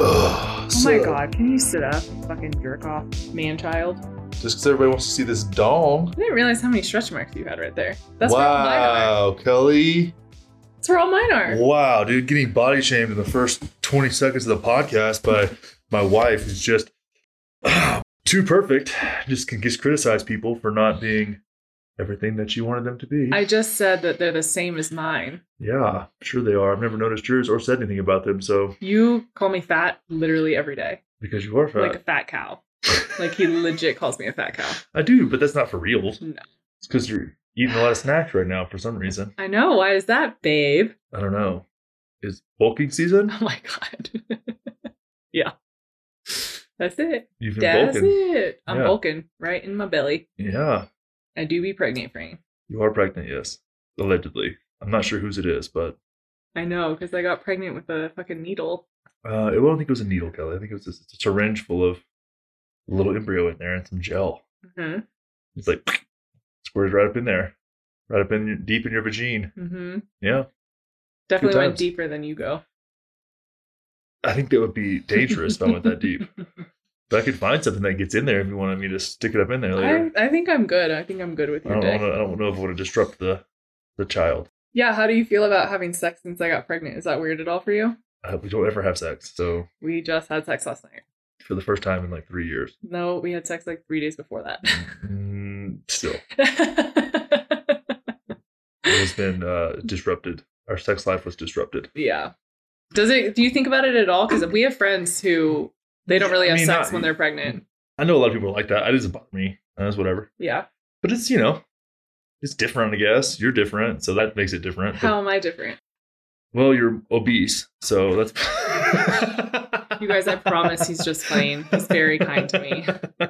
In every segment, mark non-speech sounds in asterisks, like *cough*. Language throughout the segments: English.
Ugh, Oh my god, can you sit up, fucking jerk off, man child? Just because everybody wants to see this dong. I didn't realize how many stretch marks you had right there. That's where all mine are. wow, Kelly. That's where all mine are. Wow, dude, getting body shamed in the first 20 seconds of the podcast by my wife is just ah, too perfect. Just can just criticize people for not being everything that you wanted them to be. I just said that they're the same as mine. yeah, sure they are. I've never noticed yours or said anything about them. So You call me fat literally every day, because you are fat, like a fat cow. Like he legit calls me a fat cow. I do, but that's not for real. No. It's because you're eating a lot of snacks right now for some reason. I know. Why is that, babe? I don't know. Is bulking season? Oh my god. *laughs* yeah. That's it. You've been That's bulking. it. I'm Yeah. bulking right in my belly. Yeah, I do be pregnant, Frank. you are pregnant. Yes, allegedly. I'm not sure whose it is, but I know, because I got pregnant with a fucking needle. uh, I don't think it was a needle, Kelly. I think it was just a syringe full of a little embryo in there and some gel. hmm It's like *sniffs* squirted right up in there, right up in your, deep in your vagine. hmm Yeah, Definitely went deeper than you go. I think that would be dangerous if I went that deep. *laughs* But I could find something that gets in there if you wanted me to stick it up in there later. I, I think I'm good. I think I'm good with I, don't, dick. wanna, I don't know if it would disrupt the the child. Yeah, how do you feel about having sex since I got pregnant? Is that weird at all for you? We don't ever have sex. So We just had sex last night. for the first time in like three years, No, we had sex like three days before that. mm, still *laughs* it has been uh, disrupted. Our sex life was disrupted. yeah. Does it? Do you think about it at all? Because we have friends who they don't really I have mean, sex not- when they're pregnant. I know a lot of people are like that. It doesn't bother me. Uh, that's whatever. Yeah. But it's you know, it's different. I guess you're different, so that makes it different. But- How am I different? well, you're obese, so that's. *laughs* *laughs* You guys, I promise he's just playing. He's very kind to me. *laughs*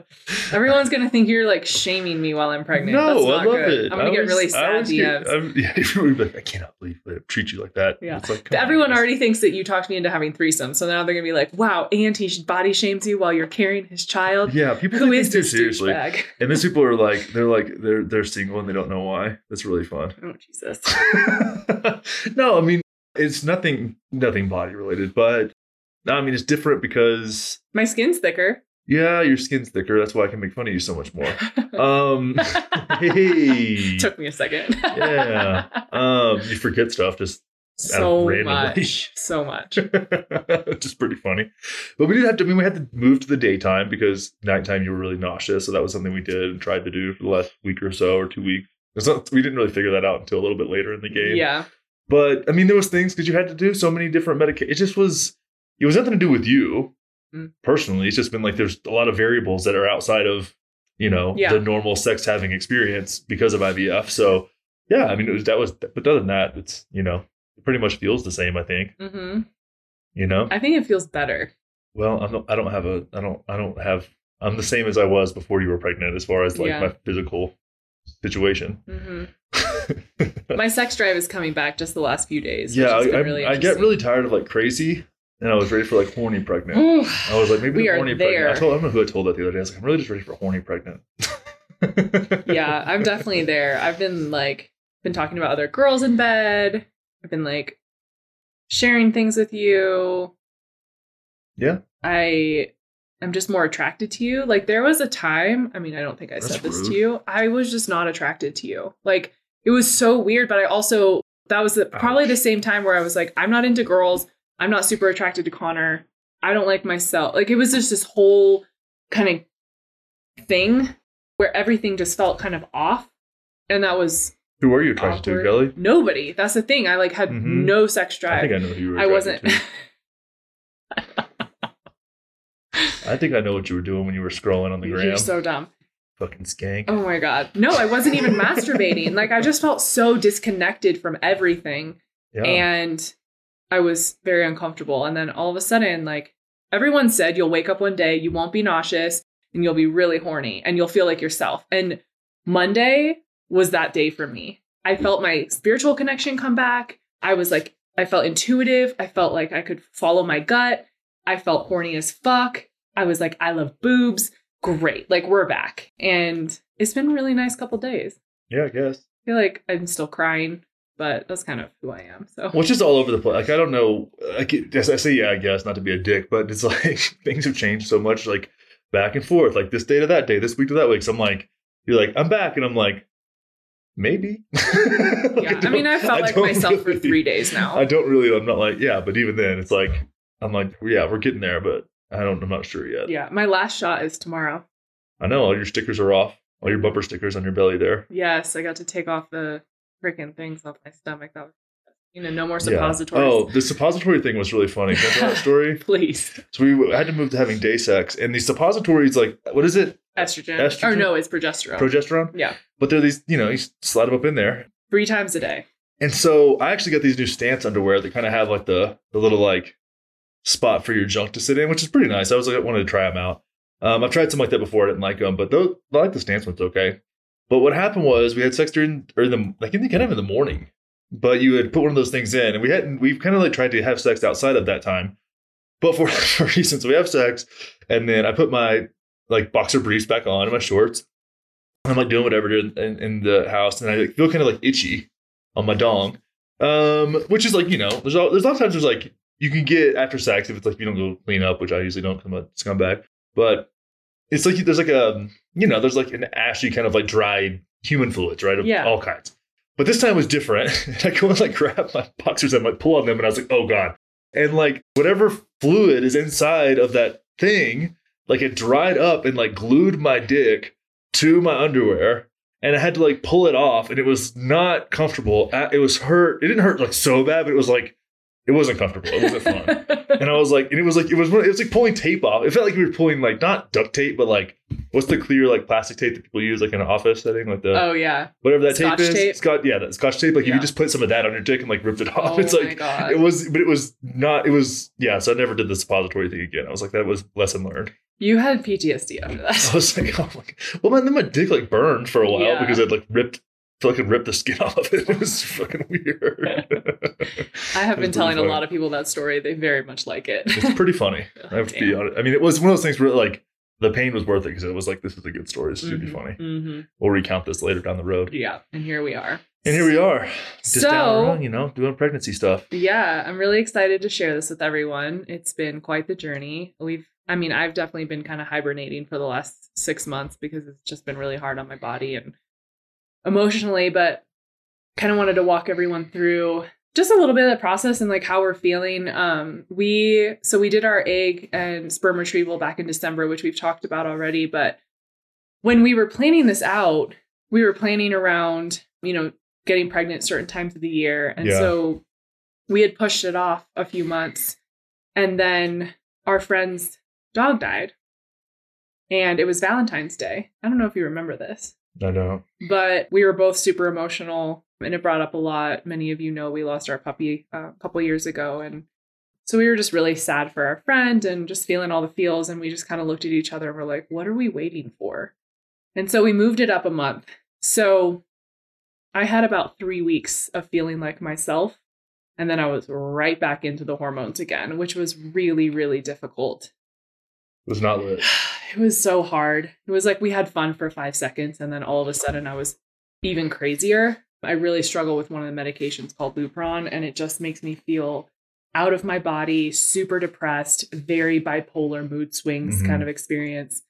Everyone's gonna think you're like shaming me while I'm pregnant. No, That's I love good. it. I'm gonna I get always- really sad get- DMs. I'm- *laughs* yeah, everyone be like, I cannot believe they treat you like that. Yeah. It's like, come on, Everyone already thinks that you talked me into having threesomes, so now they're gonna be like, "Wow, and he body shames you while you're carrying his child. Yeah, people Who take is this seriously. douchebag?" *laughs* And then people are like, they're like, they're they're single and they don't know why. That's really fun. Oh Jesus! no, I mean, it's nothing nothing body related, but I mean, it's different because My skin's thicker. yeah, your skin's thicker. That's why I can make fun of you so much more. *laughs* Um, *laughs* hey, Took me a second. Yeah. *laughs* um, you forget stuff just so much, so much. just pretty funny. But we did have to. I mean, we had to move to the daytime because nighttime you were really nauseous. So that was something we did and tried to do for the last week or so or two weeks. Not, we didn't really figure that out until a little bit later in the game. Yeah, But I mean, there was things because you had to do so many different medications. It just was. It was nothing to do with you Mm. personally. It's just been like there's a lot of variables that are outside of you know Yeah. the normal sex having experience because of IVF. So yeah, I mean, it was that was. But other than that, it's you know it pretty much feels the same. I think hmm you know. I think it feels better. Well, I'm not, I don't have a. I don't. I don't have. I'm the same as I was before you were pregnant, as far as like Yeah. my physical situation. hmm *laughs* My sex drive is coming back just the last few days. yeah, which has I, been I, really I get really tired of like crazy, and I was ready for like horny pregnant. Ooh. I was like, maybe We the are horny there. pregnant. I, told, I don't know who I told that the other day. I was like, I'm really just ready for horny pregnant. *laughs* yeah, I'm definitely there. I've been like been talking about other girls in bed. I've been like sharing things with you. Yeah. I am just more attracted to you. Like there was a time, I mean, I don't think I That's said this rude. to you. I was just not attracted to you. Like it was so weird, but I also that was the, probably Ouch. the same time where I was like, I'm not into girls. I'm not super attracted to Connor. I don't like myself. Like it was just this whole kind of thing where everything just felt kind of off. And that was who are you attracted awkward. to, Kelly? Nobody. That's the thing. I like had Mhm. no sex drive. I think I know who you were. I wasn't. *laughs* I think I know what you were doing when you were scrolling on the gram. You're so dumb. Fucking skank. Oh my god. No, I wasn't even masturbating. Like I just felt so disconnected from everything. yeah. And I was very uncomfortable. And then all of a sudden, like everyone said, you'll wake up one day, you won't be nauseous, and you'll be really horny and you'll feel like yourself. And Monday was that day for me. I felt my spiritual connection come back. I was like, I felt intuitive. I felt like I could follow my gut. I felt horny as fuck. I was like, I love boobs. Great. Like we're back. And it's been a really nice couple days. yeah, I guess. I feel like I'm still crying but that's kind of who I am. So it's just all over the place. Like I don't know. Like it- as I say, yeah, I guess not to be a dick, but it's *laughs* like things have changed so much, like back and forth, like this day to that day, this week to that week. So I'm like, you're like, I'm back, and I'm like, maybe. Like, *laughs* yeah, I, mean, I felt like don't myself for three days now. I don't really. I'm not like, yeah, but even then, it's like, I'm like, yeah, we're getting there, but I don't. I'm not sure yet. yeah, my last shot is tomorrow. I know all your stickers are off, all your bumper stickers on your belly there. Yes, I got to take off the freaking things off my stomach. That was, you know, no more Yeah. suppositories. Oh, the suppository thing was really funny. Can I tell that story? *laughs* please, So we had to move to having day sex, and these suppositories, like, what is it? estrogen. Estrogen? Or no, it's progesterone. Progesterone. yeah, But they're these, you know, you slide them up in there. three times a day. And so I actually got these new Stance underwear that kind of have like the the little like spot for your junk to sit in, which is pretty nice. I was like, I wanted to try them out. Um, I've tried some like that before. I didn't like them, but those, I like the Stance ones. Okay. But what happened was we had sex during or the like in the kind of in the morning. But you had put one of those things in, and we hadn't. We've kind of like tried to have sex outside of that time, but for *laughs* for reasons we have sex, and then I put my like boxer briefs back on and my shorts. I'm like doing whatever in, in, the house, and I feel kind of like itchy on my dong, um, which is like you know, there's a, there's a lot of times there's like you can get after sex if it's like you don't go clean up, which I usually don't. 'cause I'm a scumbag, but it's like there's like a you know there's like an ashy kind of like dried human fluids, right? Of Yeah. all kinds. But this time was different. *laughs* I go and like grab my boxers and like pull on them, and I was like, oh god. And like whatever fluid is inside of that thing, like it dried up and like glued my dick to my underwear. And I had to like pull it off, and it was not comfortable. Uh, It was hurt. It didn't hurt like so bad, but it was like it wasn't comfortable. It wasn't fun. And I was like, and it was like it was it was like pulling tape off. It felt like we were pulling like not duct tape, but like what's the clear like plastic tape that people use like in an office setting, like the oh yeah. whatever that Scotch tape is. tape? Scotch, yeah, that Scotch tape. Like if you just put some of that on your dick and like ripped it off, Oh it's like it was, but it was not. It was yeah. So I never did the suppository thing again. I was like, that was lesson learned. you had PTSD after that. *laughs* I was like, oh my. god. Well, man, then my dick like burned for a while Yeah. because it like ripped. So I could rip the skin *laughs* off of it. It was fucking weird. *laughs* I have been telling a lot of people that story. They very much like it. It's pretty *laughs* funny. I have to be honest. I mean, it was one of those things where like the pain was worth it because it was like this is a good story. This should be Mhm, funny. mhm. We'll recount this later down the road. Yeah, and here we are. And here we are, just down the So road, you know, doing pregnancy stuff. yeah, I'm really excited to share this with everyone. It's been quite the journey. We've, I mean, I've definitely been kind of hibernating for the last six months because it's just been really hard on my body and emotionally, but kind of wanted to walk everyone through just a little bit of the process and like how we're feeling. Um, we so we did our egg and sperm retrieval back in December, which we've talked about already. But when we were planning this out, we were planning around, you know, getting pregnant certain times of the year, and Yeah. so we had pushed it off a few months, and then our friend's dog died, and it was Valentine's Day. I don't know if you remember this I know. but we were both super emotional and it brought up a lot. Many of you know we lost our puppy uh, a couple years ago and so we were just really sad for our friend and just feeling all the feels and we just kind of looked at each other and we're like what are we waiting for? And so we moved it up a month. So i had about three weeks of feeling like myself and then i was right back into the hormones again which was really really difficult It was not lit. *sighs* it was so hard. It was like we had fun for five seconds, and then all of a sudden I was even crazier. I really struggle with one of the medications called Lupron, and it just makes me feel out of my body, super depressed, very bipolar mood swings Mhm. kind of experience.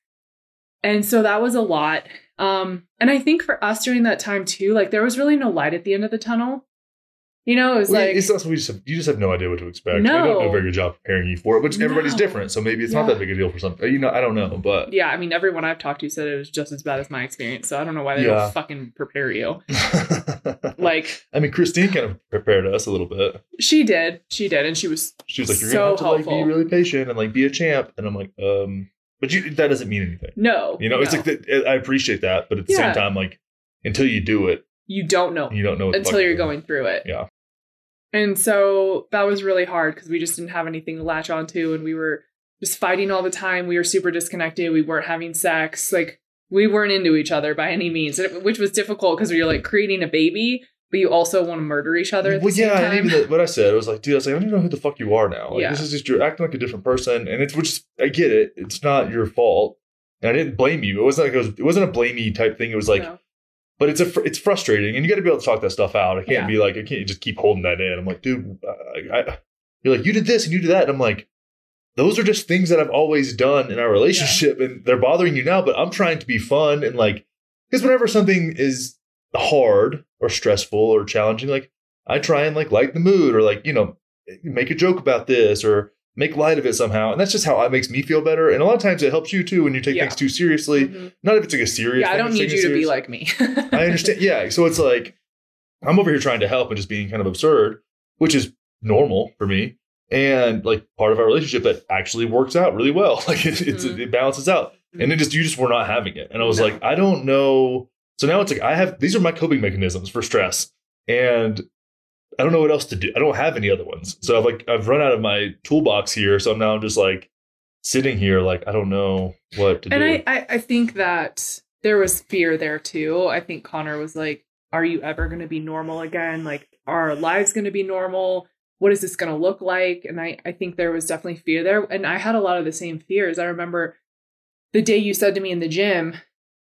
And so that was a lot. Um, and I think for us during that time too, like there was really no light at the end of the tunnel. You know, it was Well, like it's not we just have, you just have no idea what to expect. No. I don't do a very good job preparing you for it, which everybody's No. different. So maybe it's not that big a deal for some. You know, I don't know, but yeah, I mean, everyone I've talked to said it was just as bad as my experience. So I don't know why they Yeah. don't fucking prepare you. *laughs* Like I mean, Christine kind of prepared us a little bit. she did, she did, and she was She was like, "You're So gonna have to like be really patient and like be a champ," and I'm like, "Um, but you that doesn't mean anything." no, You know, it's like that. I appreciate that, but at the Yeah. same time, like until you do it, you don't know you don't know until you're going through it. Yeah. And so that was really hard because we just didn't have anything to latch onto and we were just fighting all the time. We were super disconnected. We weren't having sex. Like we weren't into each other by any means, which was difficult because you're like creating a baby, but you also want to murder each other Well, yeah, and even what I said, I was like, dude, I was like, I don't even know who the fuck you are now. Like, Yeah. this is just you're acting like a different person, and it's which I get it. It's not your fault, and I didn't blame you. It wasn't like it was. It wasn't a blamey type thing. It was like No. But it's a fr- it's frustrating, and you got to be able to talk that stuff out. I can't Yeah. be like I can't just keep holding that in. I'm like, dude, uh, I, I, you're like you did this and you did that, and I'm like, those are just things that I've always done in our relationship, and they're bothering you now. But I'm trying to be fun and like because whenever something is hard or stressful or challenging, like I try and like light the mood or like you know make a joke about this or make light of it somehow, and that's just how it makes me feel better. And a lot of times it helps you too when you take Yeah. things too seriously. Mhm. Not if it's like a serious. Yeah, I don't need you to be like me. *laughs* I understand. Yeah. So it's like I'm over here trying to help and just being kind of absurd, which is normal for me. And like part of our relationship that actually works out really well. *laughs* Like it, it's, Mhm. it balances out. And it just, you just were not having it. And I was No. like, I don't know. So now it's like, I have, these are my coping mechanisms for stress. And I don't know what else to do. I don't have any other ones. So I've like, I've run out of my toolbox here. So now I'm just like sitting here, like, I don't know what to and do. I, I I think that there was fear there too. I think Connor was like, "Are you ever going to be normal again? Like, are our lives going to be normal? What is this going to look like?" And I I think there was definitely fear there, and I had a lot of the same fears. I remember the day you said to me in the gym,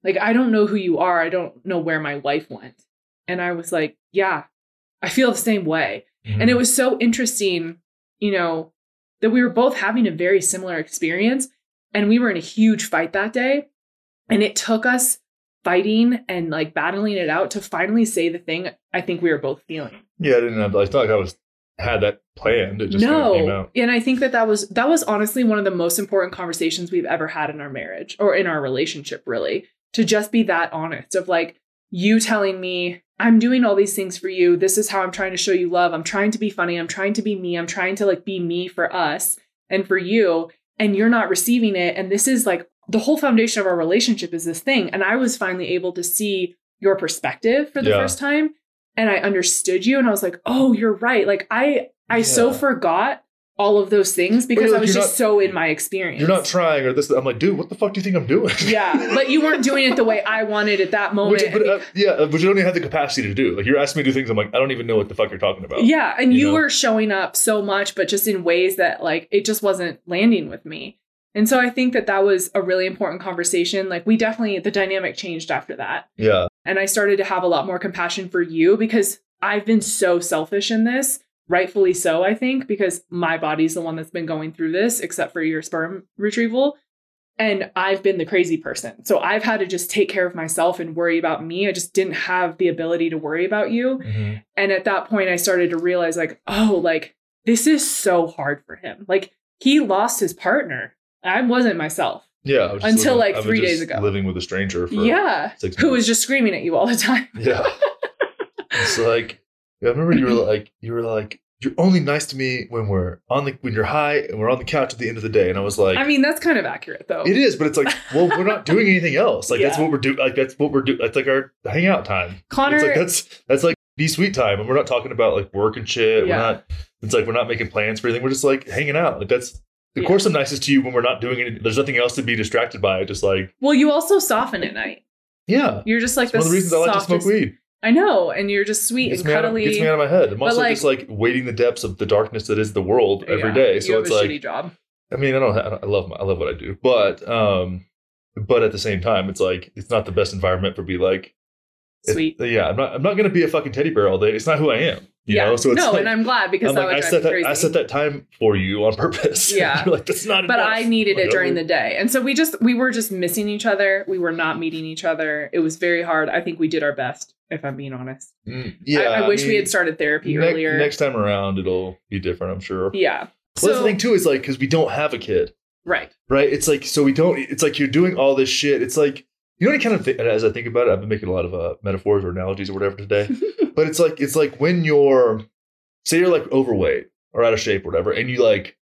like, "I don't know who you are. I don't know where my life went," and I was like, "Yeah, I feel the same way." And it mm-hmm. was so interesting, you know, that we were both having a very similar experience. And we were in a huge fight that day. And it took us fighting and like battling it out to finally say the thing I think we were both feeling. yeah, I didn't have, I thought I was, had that planned. It just kind of came no. out. And I think that that was that was honestly one of the most important conversations we've ever had in our marriage or in our relationship really. To just be that honest of like you telling me I'm doing all these things for you. This is how I'm trying to show you love. I'm trying to be funny. I'm trying to be me. I'm trying to like be me for us and for you and you're not receiving it and this is like the whole foundation of our relationship is this thing and I was finally able to see your perspective for the Yeah. first time and I understood you and I was like, "Oh, you're right." Like I I so forgot all of those things because like, I was just not- so in my experience. You're not trying or this. I'm like, dude, what the fuck do you think I'm doing? yeah, but you weren't doing it the way I wanted at that moment. Which, but, uh, yeah, uh, which you don't even have the capacity to do. Like you're asking me to do things. I'm like, I don't even know what the fuck you're talking about. yeah, and you you, know? were showing up so much, but just in ways that like it just wasn't landing with me. And so I think that that was a really important conversation. Like we definitely the dynamic changed after that. Yeah. And I started to have a lot more compassion for you because I've been so selfish in this, rightfully so, I think, because my body's the one that's been going through this, except for your sperm retrieval. And I've been the crazy person. So I've had to just take care of myself and worry about me. I just didn't have the ability to worry about you. Mhm. And at that point, I started to realize, like, oh, like, this is so hard for him. Like, he lost his partner. I wasn't myself. Yeah. Was Until, living- like, three days ago. living with a stranger for yeah. Who was just screaming at you all the time. Yeah. *laughs* it's like I remember you were *clears throat* like you were like you're only nice to me when we're on the when you're high and we're on the couch at the end of the day, and I was like. I mean, that's kind of accurate, though. it is, but it's like, well, we're not doing *laughs* anything else. Like that's what we're doing. Like that's what we're doing. That's like our hangout time. Connor, It's like that's that's like be sweet time, and we're not talking about like work and shit. Yeah. We're not. It's like we're not making plans for anything. We're just like hanging out. Like that's. Of Yeah. course, I'm nicest to you when we're not doing anything. There's nothing else to be distracted by. Just like well, you also soften at night. yeah, You're just like one of the reasons I like to smoke weed. I know, and you're just sweet Gets and out of, cuddly. gets me out of my head. I'm also like- just like wading the depths of the darkness that is the world every Yeah, day. So it's a like shitty job. I mean, I don't, I I love my, I love what I do, but um, but at the same time, it's like it's not the best environment for be like it- Sweet. yeah, I'm not I'm not gonna be a fucking teddy bear all day. It's not who I am. You yeah. know, so it's no, like, and I'm glad because I'm that like, would I set that crazy. I set that time for you on *laughs* purpose. Yeah. *laughs* Like that's not. but enough. I needed it during the day. And so we just we were just missing each other. We were not meeting each other. It was very hard. I think we did our best, if I'm being honest. Mm, yeah. I, wish we mean, had started therapy ne- earlier. Next time around, it'll be different. I'm sure. yeah. Well, that's the thing too is like because we don't have a kid. right. right? It's like so we don't. It's like you're doing all this shit. It's like you know what I kind of as I think about it. I've been making a lot of uh, metaphors or analogies or whatever today, *laughs* but it's like it's like when you're say you're like overweight or out of shape or whatever, and you like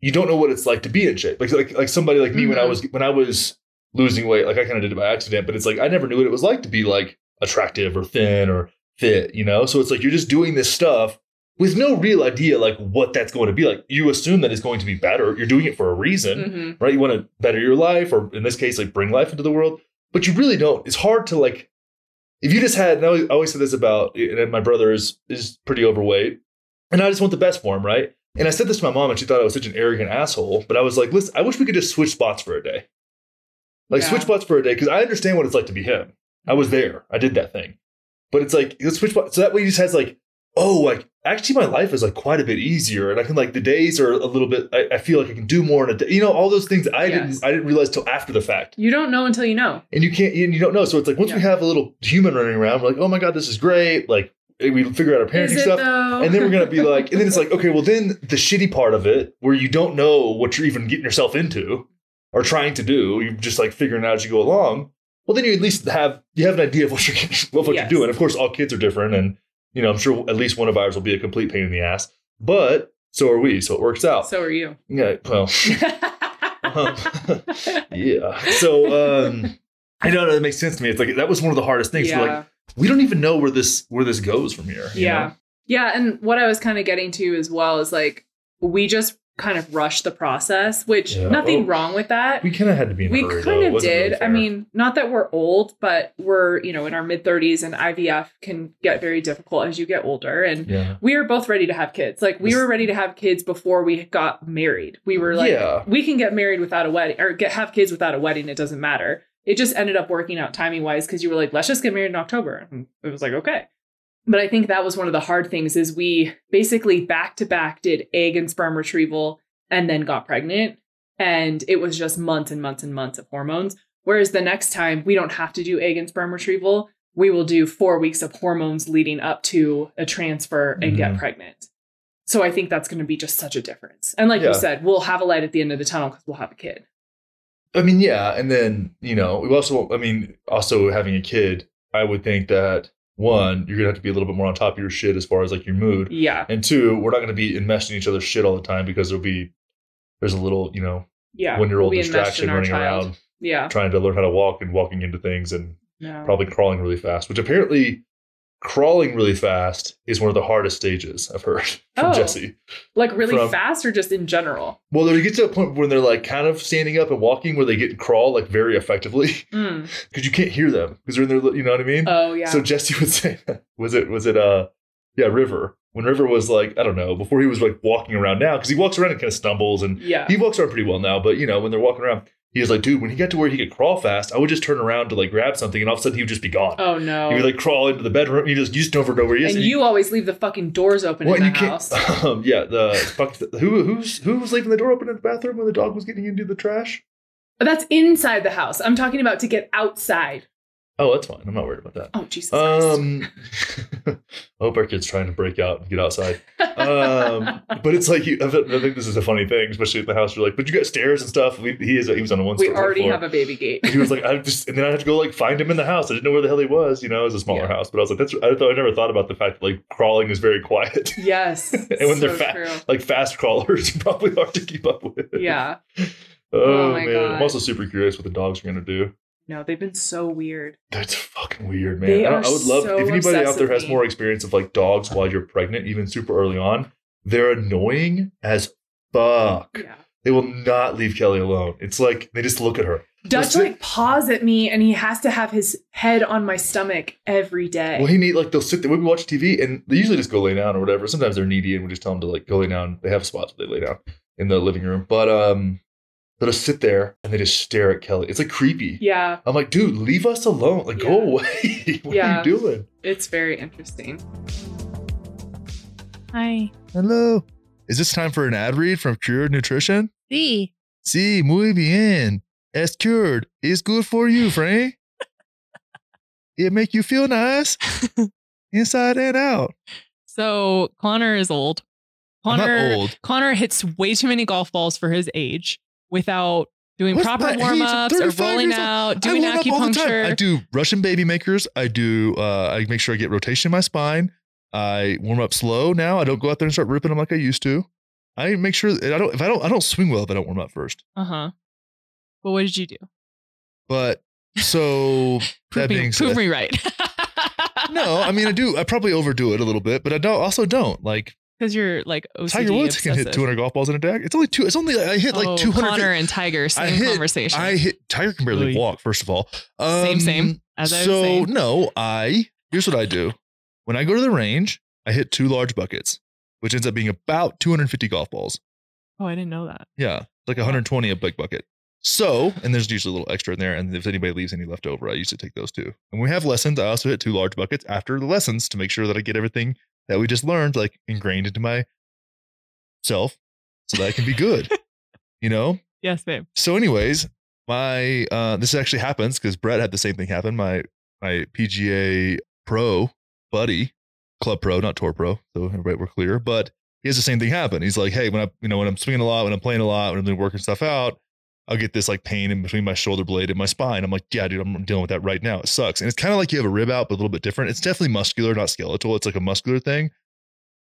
you don't know what it's like to be in shape. Like like like somebody like me when I Mhm. was when I was losing weight, like I kind of did it by accident, but it's like I never knew what it was like to be like attractive or thin or fit, you know? So it's like you're just doing this stuff with no real idea like what that's going to be like. You assume that it's going to be better. You're doing it for a reason hmm right? You want to better your life, or in this case, like bring life into the world, but you really don't. It's hard to like, if you just had, and I always, I always say this about, and my brother is is pretty overweight, and I just want the best for him, right? And I said this to my mom, and she thought I was such an arrogant asshole. But I was like, listen, I wish we could just switch spots for a day, like Yeah. switch spots for a day, because I understand what it's like to be him. I was there. I did that thing. But it's like let's switch. Spots. So that way he just has like, oh, like actually my life is like quite a bit easier, and I can like the days are a little bit. I, I feel like I can do more in a day. You know, all those things I Yes. didn't I didn't realize till after the fact. You don't know until you know. And you can't and you don't know. So it's like once we have a little human running around, we're like, oh my god, this is great. Like we figure out our parenting stuff. though? And then we're gonna be *laughs* like, and then it's like, okay, well, then the shitty part of it, where you don't know what you're even getting yourself into or trying to do, you're just like figuring out as you go along. Well, then you at least have you have an idea of what you're getting, of what Yes. you're doing. Of course, all kids are different, and you know, I'm sure at least one of ours will be a complete pain in the ass, but so are we, so it works out. so are you. yeah, well, *laughs* um, *laughs* yeah. So um, I know that makes sense to me. It's like that was one of the hardest things. Yeah. like, we don't even know where this where this goes from here. you yeah. know? Yeah. And what I was kind of getting to as well is like, we just kind of rushed the process, which Yeah. nothing wong with that. we kind of had to be in we kind though. Of wasn't really did. I mean, not that we're old, but we're, you know, in our mid 30s and IVF can get very difficult as you get older. And yeah. we are both ready to have kids. Like we were ready to have kids before we got married. We were like, Yeah. we can get married without a wedding or get have kids without a wedding. It doesn't matter. It just ended up working out timing wise because you were like, let's just get married in October. And it was like, okay. But I think that was one of the hard things is we basically back to back did egg and sperm retrieval and then got pregnant. And it was just months and months and months of hormones. Whereas the next time we don't have to do egg and sperm retrieval. We will do four weeks of hormones leading up to a transfer and get Mhm. pregnant. So I think that's going to be just such a difference. And like Yeah. you said, we'll have a light at the end of the tunnel because we'll have a kid. I mean, yeah, and then you know, we also, I mean, also having a kid, I would think that one, you're gonna have to be a little bit more on top of your shit as far as like your mood, Yeah. and two, we're not gonna be enmeshed in each other's shit all the time because there'll be there's a little, you know, Yeah. one year old distraction running child. around Yeah. trying to learn how to walk and walking into things and No. probably crawling really fast, which apparently crawling really fast is one of the hardest stages I've heard *laughs* from Oh. Jesse. Like really from- fast or just in general? Well, they get to a point when they're like kind of standing up and walking where they get crawl like very effectively *laughs* Mm. because you can't hear them because they're in their, you know what I mean? Oh, yeah. So Jesse *laughs* would say, was it, was it, uh, yeah, River. When River was like, I don't know, before he was like walking around now, because he walks around and kind of stumbles and yeah. he walks around pretty well now, but you know, when they're walking around, he was like, dude, when he got to where he could crawl fast, I would just turn around to like grab something and all of a sudden he would just be gone. Oh, no. He would like crawl into the bedroom. He just, you just never know where he is. and you always leave the fucking doors open well, in the you house. can't. *laughs* Um, yeah, the fuck. Who who's who was leaving the door open in the bathroom when the dog was getting into the trash? That's inside the house. I'm talking about to get outside. Oh, that's fine. I'm not worried about that. Oh, Jesus. Um, *laughs* I hope our kid's trying to break out and get outside. Um, but it's like you, I think this is a funny thing, especially at the house. You're like, but you got stairs and stuff. We, he is he was on a one. we already have a baby gate. And he was like, I just, and then I had to go like find him in the house. I didn't know where the hell he was. You know, it was a smaller Yeah. house, but I was like, that's. I thought I never thought about the fact that like crawling is very quiet. *laughs* Yes. and when they're so fast, like fast crawlers, *laughs* probably hard to keep up with. Yeah. Oh, Oh my man, God. I'm also super curious what the dogs are gonna do. No, they've been so weird. That's fucking weird, man. They I, I would love so if anybody out there has more experience of like dogs while you're pregnant, even super early on. They're annoying as fuck. Yeah. They will not leave Kelly alone. It's like they just look at her. Dutch Listen- like paws at me and he has to have his head on my stomach every day. Well, he need like they'll sit there. We'll watch TV and they usually just go lay down or whatever. Sometimes they're needy and we just tell them to like go lay down. They have spots where they lay down in the living room, but um, they'll just sit there and they just stare at Kelly. It's like creepy. yeah, I'm like, dude, leave us alone. Like, go away. *laughs* what Yeah. are you doing? it's very interesting. Hi. Hello. Is this time for an ad read from Cured Nutrition? Sí. Sí, muy bien. Es cured. It's good for you, Frank. *laughs* it make you feel nice *laughs* inside and out. So Connor is old. I'm Connor not old. Connor hits way too many golf balls for his age without doing What's proper my age? I'm warm ups or rolling out, doing I warm up all the time. I do Russian baby makers. I do. Uh, I make sure I get rotation in my spine. I warm up slow now. I don't go out there and start ripping them like I used to. I make sure that I don't. If I don't, I don't swing well if I don't warm up first. Uh huh. Well, what did you do? But so *laughs* that Prove, being prove said, me right. *laughs* no, I mean I do. I probably overdo it a little bit, but I don't. Also, don't like because you're like OCD Tiger Woods obsessive. can hit 200 golf balls in a day. It's only two. It's only I hit like oh, 200. Connor and Tiger, I same hit- conversation. I hit Tiger can barely Oy. walk. First of all, Same, Um, same, as so saying. no, I here's what I do. When I go to the range, I hit two large buckets, which ends up being about 250 golf balls. oh, I didn't know that. Yeah, like 120 a big bucket. So, and there's usually a little extra in there. And if anybody leaves any left over, I usually take those too. And when we have lessons, I also hit two large buckets after the lessons to make sure that I get everything that we just learned like ingrained into my self so that I can be good. *laughs* you know? Yes, babe. So, anyways, my uh this actually happens because Brett had the same thing happen. My my PGA pro buddy, club pro, not tour pro, so everybody we're clear, but he has the same thing happen. He's like, hey, when I you know when I'm swinging a lot, when I'm playing a lot, when I'm doing working stuff out, I'll get this like pain in between my shoulder blade and my spine. I'm like, yeah, dude, I'm dealing with that right now. It sucks. And it's kind of like you have a rib out, but a little bit different. It's definitely muscular, not skeletal. It's like a muscular thing.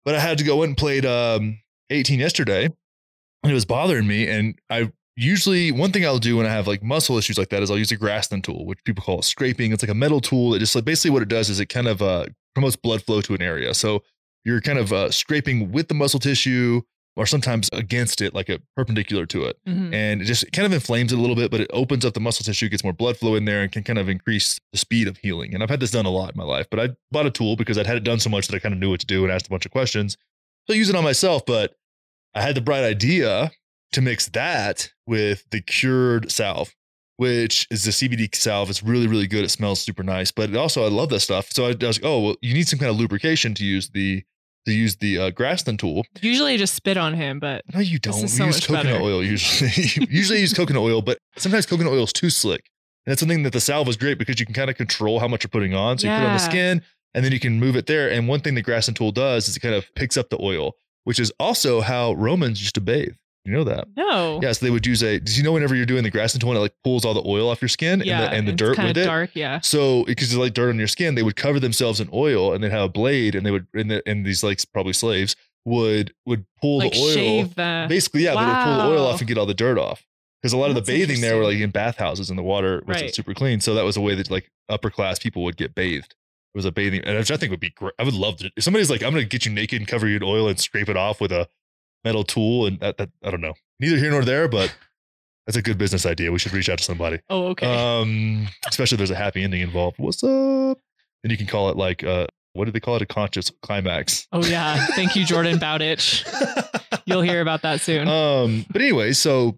But I had to go in and played um 18 yesterday and it was bothering me. And I usually one thing I'll do when I have like muscle issues like that is I'll use a Graston tool, which people call scraping. It's like a metal tool that just like basically what it does is it kind of uh, promotes blood flow to an area. So you're kind of uh, scraping with the muscle tissue or sometimes against it, like a perpendicular to it. Mhm. And it just kind of inflames it a little bit, but it opens up the muscle tissue, gets more blood flow in there, and can kind of increase the speed of healing. And I've had this done a lot in my life, but I bought a tool because I'd had it done so much that I kind of knew what to do and asked a bunch of questions. So I use it on myself, but I had the bright idea to mix that with the cured salve, which is the CBD salve. It's really, really good. It smells super nice, but it also I love that stuff. So I, I was like, oh, well, you need some kind of lubrication to use the to use the uh, Graston tool. Usually I just spit on him, but No, you don't. so use much coconut better. oil usually. *laughs* usually I use coconut oil, but sometimes coconut oil is too slick. And that's something that the salve is great because you can kind of control how much you're putting on. So you put it on the skin and then you can move it there. And one thing the Graston tool does is it kind of picks up the oil, which is also how Romans used to bathe. You know that? no. Yeah, so they would use a. Did you know whenever you're doing the Graston tool, it like pulls all the oil off your skin Yeah, and the, and the it's dirt with it. dark. Yeah. So because it's like dirt on your skin, they would cover themselves in oil and they'd have a blade and they would and, the, and these like probably slaves would would pull Like the oil. shave the. Basically, yeah, they would pull the oil off and get all the dirt off. Because a lot of the bathing there were like in bathhouses and the water wasn't Right. super clean. So that was a way that like upper class people would get bathed. It was a bathing, and which I think would be great. I would love to. If somebody's like, I'm going to get you naked and cover you in oil and scrape it off with a metal tool, and that, that I don't know. Neither here nor there, but *laughs* that's a good business idea. We should reach out to somebody. oh, okay. Um, especially if there's a happy ending involved. What's up? And you can call it like uh, what do they call it? A conscious climax. oh yeah. Thank you, Jordan Bowditch. *laughs* You'll hear about that soon. um, but anyway, so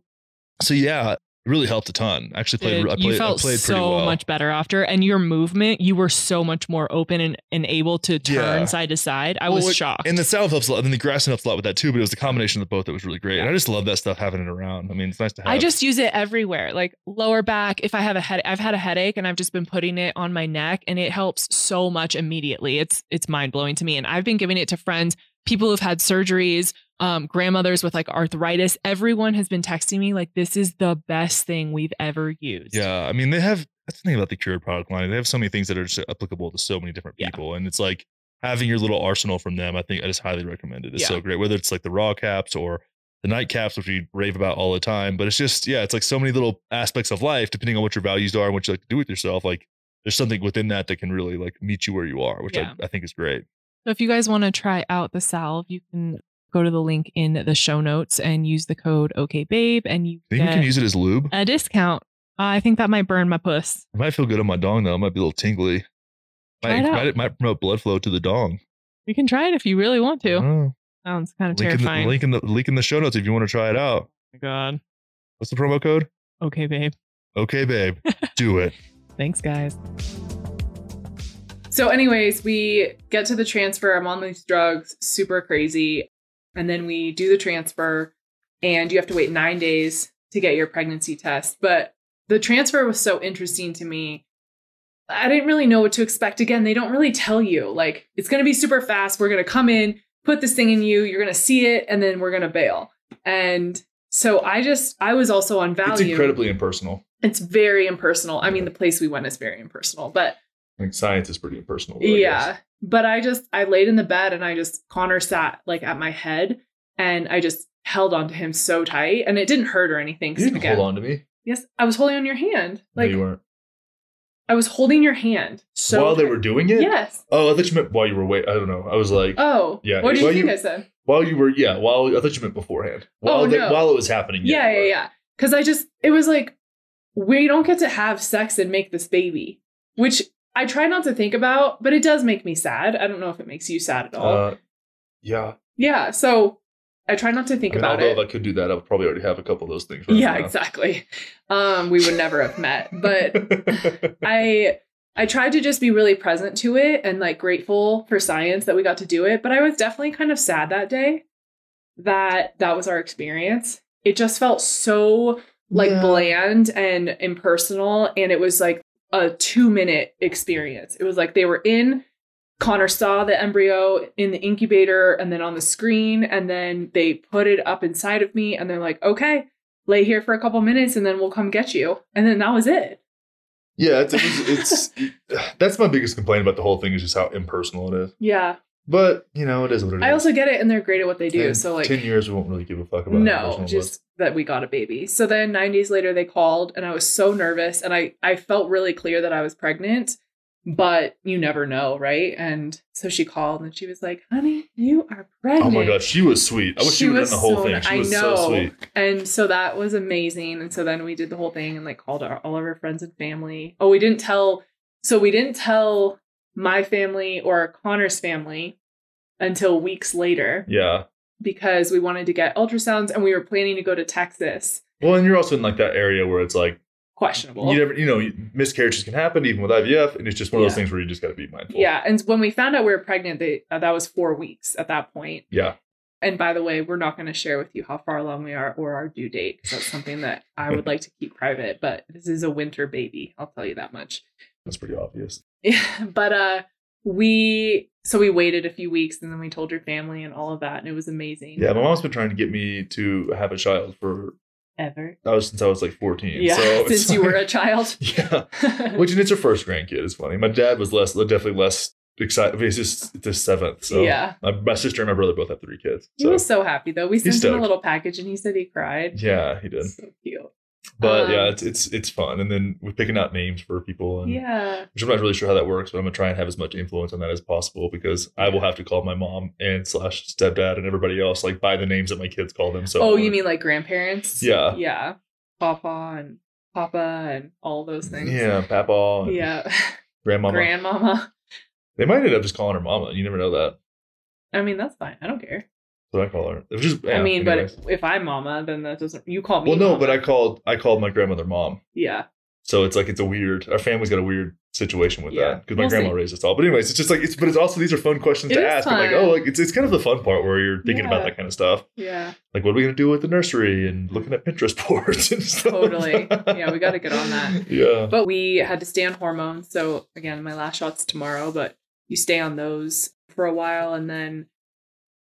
so yeah, really helped a ton. I actually played. Dude, I played, you felt played so well. much better after, and your movement, you were so much more open and, and able to turn Yeah. side to side. I Well, was shocked. And the salve helps a lot. And the grass helps a lot with that too. But it was the combination of both that was really great. And I just love that stuff having it around. I mean, it's nice to have. I just use it everywhere, like lower back. If I have a head, I've had a headache, and I've just been putting it on my neck, and it helps so much immediately. It's it's mind blowing to me, and I've been giving it to friends, people who've had surgeries, um, grandmothers with like arthritis. Everyone has been texting me like, "This is the best thing we've ever used." Yeah, I mean, they have that's the thing about the cured product line. They have so many things that are just applicable to so many different Yeah. people, and it's like having your little arsenal from them. I think I just highly recommend it. It's Yeah. so great, whether it's like the raw caps or the night caps, which we rave about all the time. But it's just yeah, it's like so many little aspects of life, depending on what your values are and what you like to do with yourself. Like there's something within that that can really like meet you where you are, which Yeah. I, I think is great. So if you guys want to try out the salve, you can go to the link in the show notes and use the code OKBabe, and you get can use it as lube? a discount. I think that might burn my puss. It might feel good on my dong though. It might be a little tingly. Try Might, it might, might promote blood flow to the dong. You can try it if you really want to. don't. Sounds kind of Link in, the, terrifying. link in the link in the show notes if you want to try it out. Oh my God. What's the promo code? Okay, babe. Okay, babe, do it. *laughs* Thanks, guys. So, anyways, we get to the transfer. I'm on these drugs, super crazy. And then we do the transfer, and you have to wait nine days to get your pregnancy test. But the transfer was so interesting to me. I didn't really know what to expect. Again, they don't really tell you. Like, it's going to be super fast. We're going to come in, put this thing in you, you're going to see it, and then we're going to bail. And so I just, I was also on Valium. It's incredibly impersonal. It's very impersonal. I mean, the place we went is very impersonal, but Think science is pretty impersonal. yeah. But I just I laid in the bed and I just Connor sat like at my head and I just held onto him so tight and it didn't hurt or anything. You didn't again- hold on to me. Yes, I was holding on your hand. No, you weren't. I was holding your hand. So while they were doing it. Yes. Oh, I thought you meant while you were wait. I don't know. I was like, Oh. Yeah, What do you think you- I said? while you were, yeah. While I thought you meant beforehand. Oh, while Oh, they- no. while it was happening. Yeah, yeah, but- yeah. Because I just it was like we don't get to have sex and make this baby, which I try not to think about, but it does make me sad. I don't know if it makes you sad at all. Uh, yeah. Yeah. So I try not to think I mean, about although it. if I could do that, I would probably already have a couple of those things. right yeah, now. exactly. Um, we would never have met, but *laughs* I I tried to just be really present to it and like grateful for science that we got to do it. But I was definitely kind of sad that day that that was our experience. It just felt so like Yeah. bland and impersonal, and it was like a two minute experience. It was like they were in. Connor saw the embryo in the incubator and then on the screen, and then they put it up inside of me, and they're like, "Okay, lay here for a couple minutes, and then we'll come get you." And then that was it. yeah, it's, it was, it's *sighs* that's my biggest complaint about the whole thing is just how impersonal it is. Yeah, But you know, it is what it is. I also get it, and they're great at what they do. So like, ten years, we won't really give a fuck about. no, just that we got a baby. So then nine days later, they called, and I was so nervous, and I I felt really clear that I was pregnant, but you never know, right? And so she called, and she was like, "Honey, you are pregnant. Oh my god, she was sweet. I wish she, She would have was done the whole so thing. She I was know. so sweet. And so that was amazing. And so then we did the whole thing and like called our, all of our friends and family. Oh, we didn't tell. So we didn't tell my family or Connor's family until weeks later Yeah. Because we wanted to get ultrasounds and we were planning to go to Texas. Well, and you're also in like that area where it's like Questionable. you never, you know, miscarriages can happen even with IVF, and it's just one of those Yeah. things where you just got to be mindful. yeah. And when we found out we were pregnant, they, uh, that was four weeks at that point. Yeah. And by the way, we're not going to share with you how far along we are or our due date because that's something that I would *laughs* like to keep private. But this is a winter baby. I'll tell you that much. That's pretty obvious. Yeah, *laughs* but uh we so we waited a few weeks and then we told your family and all of that and it was amazing. Yeah, my mom's been trying to get me to have a child for Ever. that was since I was like 14. Yeah. so *laughs* since you were a child. *laughs* yeah. Which and it's her first grandkid. It's funny. My dad was less, definitely less excited. He's just the seventh. So Yeah. my, my sister and my brother both have three kids. he So was so happy though. We sent him a little package and he said he cried. yeah, he did. So cute. But yeah, Um, it's it's it's fun. And then we're picking out names for people. And Yeah. which I'm not really sure how that works, but I'm gonna try and have as much influence on that as possible because I will have to call my mom and slash stepdad and everybody else like by the names that my kids call them. So oh, you mean like grandparents? Yeah. Yeah. Papa and Papa and all those things. yeah, Papa, and Yeah. *laughs* grandmama. Grandmama. they might end up just calling her mama. You never know that. I mean, that's fine. I don't care. What I call her. Just, I mean, anyways. but if I'm mama, then that doesn't you call me well, no, mama. but I called I called my grandmother mom. Yeah. So it's like it's a weird. Our family's got a weird situation with Yeah, that because my we'll grandma see. raised us all. But anyways, it's just like it's. But it's also these are fun questions It to ask. Like, oh, like it's it's kind of the fun part where you're thinking about that kind of stuff. Yeah. Like, what are we gonna do with the nursery and looking at Pinterest *laughs* boards and stuff. Totally. Yeah, we gotta get on that. *laughs* Yeah. But we had to stay on hormones. So again, my last shot's tomorrow, but you stay on those for a while and then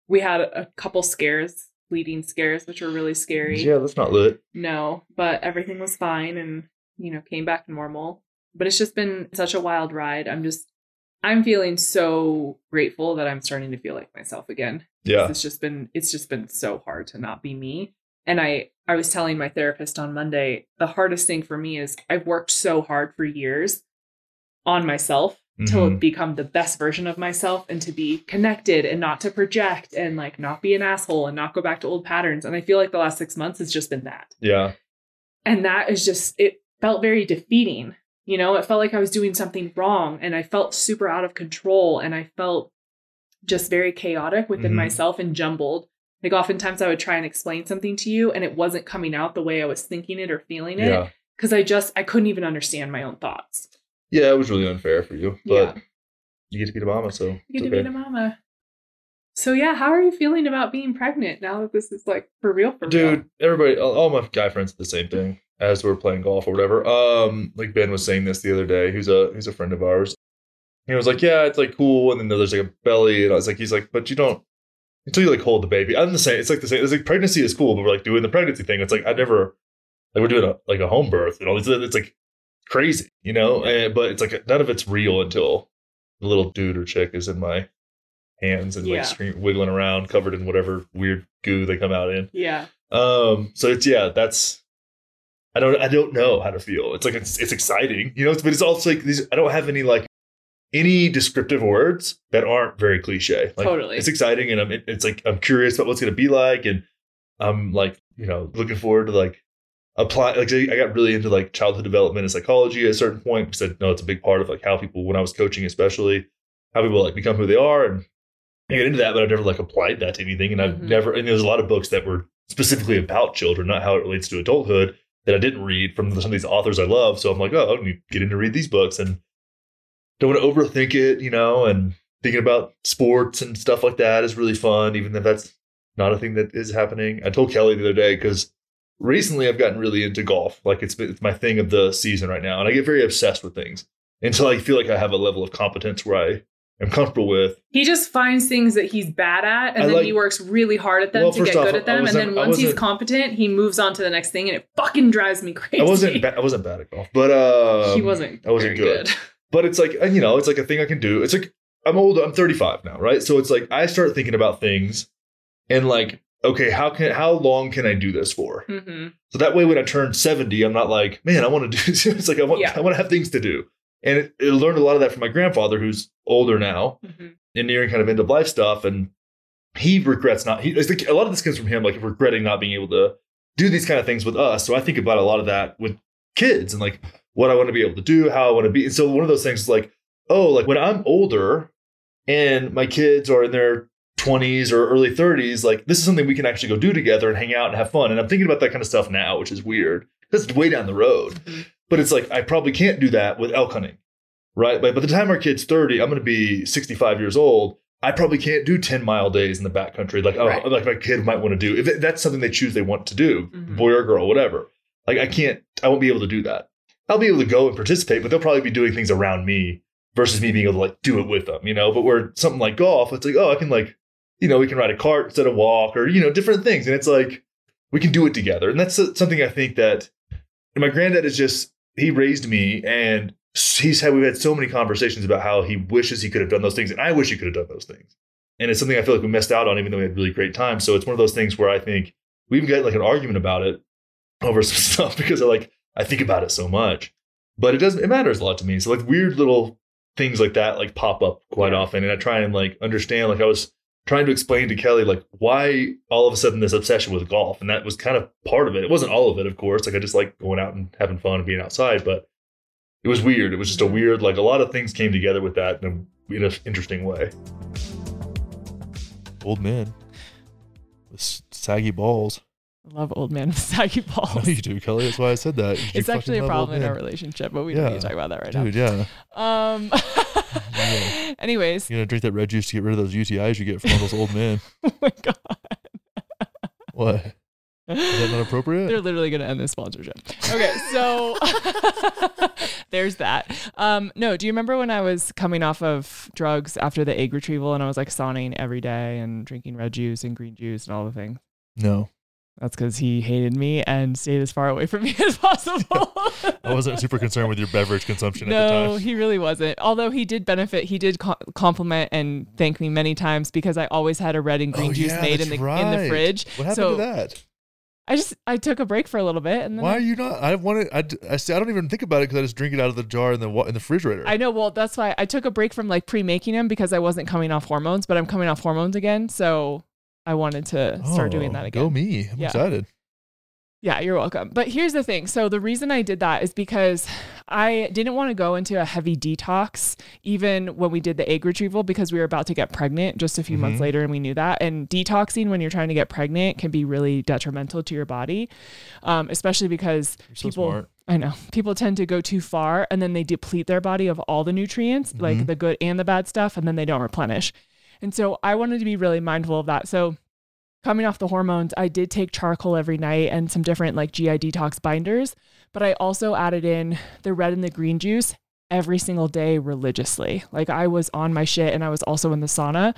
we had a couple scares, bleeding scares, which were really scary. Yeah, that's not lit. No, but everything was fine and you know, came back normal. But it's just been such a wild ride. I'm just I'm feeling so grateful that I'm starting to feel like myself again. Yeah. It's just been it's just been so hard to not be me. And I I was telling my therapist on Monday, the hardest thing for me is I've worked so hard for years on myself to Mhm. become the best version of myself and to be connected and not to project and like not be an asshole and not go back to old patterns. And I feel like the last 6 months has just been that. Yeah. And that is just it felt very defeating. You know, it felt like I was doing something wrong and I felt super out of control and I felt just very chaotic within Mhm. myself and jumbled. Like oftentimes I would try and explain something to you and it wasn't coming out the way I was thinking it or feeling it Yeah. because I just I couldn't even understand my own thoughts. Yeah, it was really unfair for you, but Yeah. you get to be the mama, so You get to okay. be a mama. So yeah, how are you feeling about being pregnant now that this is like for real for real? Dude, everybody, all, all my guy friends the same thing as we're playing golf or whatever. Um, like Ben was saying this the other day. He's a he's a friend of ours. He was like, "Yeah, it's like cool," and then there's like a belly, and I was like, "He's like, but you don't until you like hold the baby." I'm the same. It's like the same. It's like pregnancy is cool, but we're like doing the pregnancy thing. It's like I never like we're doing a like a home birth and all these. It's like crazy, you know. And, but it's like none of it's real until the little dude or chick is in my hands and Yeah. like scream, wiggling around, covered in whatever weird goo they come out in. Yeah. Um, so it's yeah, that's I don't I don't know how to feel. It's like it's it's exciting, you know, but it's also like these I don't have any like any descriptive words that aren't very cliche. Like Totally. it's exciting and I'm it- it's like I'm curious about what's gonna be like and I'm like, you know, looking forward to like apply like I got really into like childhood development and psychology at a certain point because I know it's a big part of like how people when I was coaching especially how people like become who they are and I get into that, but I've never like applied that to anything. And I've Mhm. never, and there's a lot of books that were specifically about children, not how it relates to adulthood that I didn't read from some of these authors I love. So I'm like, oh, I need to get in to read these books and don't want to overthink it, you know, and thinking about sports and stuff like that is really fun, even if that's not a thing that is happening. I told Kelly the other day because recently I've gotten really into golf. Like it's, it's my thing of the season right now. And I get very obsessed with things until I feel like I have a level of competence where I am comfortable with. He just finds things that he's bad at and I then like- he works really hard at them Well, to get off, good at them. And then once he's competent, he moves on to the next thing and it fucking drives me *laughs* crazy. I wasn't ba- I wasn't bad at golf, but um, he wasn't I wasn't very good. *laughs* But it's like uh, you know, it's like a thing I can do. It's like I'm old. I'm 35 now, right? So it's like I start thinking about things and like, okay, how can how long can I do this for? hmm So that way, when I turn 70, I'm not like, man, I want to do. *laughs* it's like I want Yeah. I want to have things to do. And it, it learned a lot of that from my grandfather, who's older now hmm and nearing kind of end of life stuff, and he regrets not. He like a lot of this comes from him, like regretting not being able to do these kind of things with us. So I think about a lot of that with kids and like what I want to be able to do, how I want to be. And so one of those things is like, oh, like when I'm older and my kids are in their 20s or early 30s, like this is something we can actually go do together and hang out and have fun. And I'm thinking about that kind of stuff now, which is weird That's way down the road. Mhm. But it's like I probably can't do that with elk hunting, right? But by the time our kid's 30, I'm going to be 65 years old. I probably can't do 10 mile days in the backcountry like oh, Right. like my kid might want to do. If that's something they choose they want to do, Mhm. boy or girl, whatever. Like I can't, I won't be able to do that. I'll be able to go and participate, but they'll probably be doing things around me versus me being able to like do it with them, you know. But where something like golf, it's like, oh, I can like, you know, we can ride a cart instead of walk, or you know, different things, and it's like we can do it together, and that's something I think that my granddad is just he raised me, and he's had we've had so many conversations about how he wishes he could have done those things, and I wish he could have done those things, and it's something I feel like we missed out on, even though we had really great times. So it's one of those things where I think we even got like an argument about it over *laughs* some stuff because I like I think about it so much. But it doesn't it matters a lot to me. So like weird little things like that like pop up quite often. And I try and like understand like I was trying to explain to Kelly like why all of a sudden this obsession with golf. And that was kind of part of it. It wasn't all of it, of course. Like I just like going out and having fun and being outside, but it was weird. It was just a weird, like a lot of things came together with that in, a, in an interesting way. Old man with saggy balls. I love old man with *laughs* saggy balls. know you do, Kelly. That's why I said that. You It's actually a problem in our relationship, but we Yeah. don't need to talk about that right now Dude, yeah. Um, *laughs* Yeah. anyways, You're gonna drink that red juice to get rid of those UTIs you get from all those old men. *laughs* oh my god, What? Is that not appropriate? They're literally going to end this sponsorship. Okay, so *laughs* there's that. Um, no, do you remember when I was coming off of drugs after the egg retrieval and I was like sauning every day and drinking red juice and green juice and all the things? No. That's because he hated me and stayed as far away from *laughs* me as possible. *laughs* I wasn't super concerned with your beverage consumption at the no, he really wasn't. Although he did benefit, he did co- compliment and thank me many times because I always had a red and green Oh, juice yeah, made in the that's in the fridge. What happened so to that? I just I took a break for a little bit and then Why I- are you not? I wanted. I, d- I, see, I don't even think about it because I just drink it out of the jar in the in the refrigerator. I know. Well, that's why I took a break from like pre-making them because I wasn't coming off hormones, but I'm coming off hormones again. So I wanted to start doing Oh, that again. Go me! I'm Yeah. excited. Yeah, you're welcome. But here's the thing. So the reason I did that is because I didn't want to go into a heavy detox even when we did the egg retrieval because we were about to get pregnant just a few months Mhm. later and we knew that. And detoxing when you're trying to get pregnant can be really detrimental to your body, um, especially because so people smart. I know. People tend to go too far and then they deplete their body of all the nutrients, like Mhm. the good and the bad stuff, and then they don't replenish. And so I wanted to be really mindful of that. So coming off the hormones, I did take charcoal every night and some different like GI detox binders, but I also added in the red and the green juice every single day religiously. Like I was on my shit and I was also in the sauna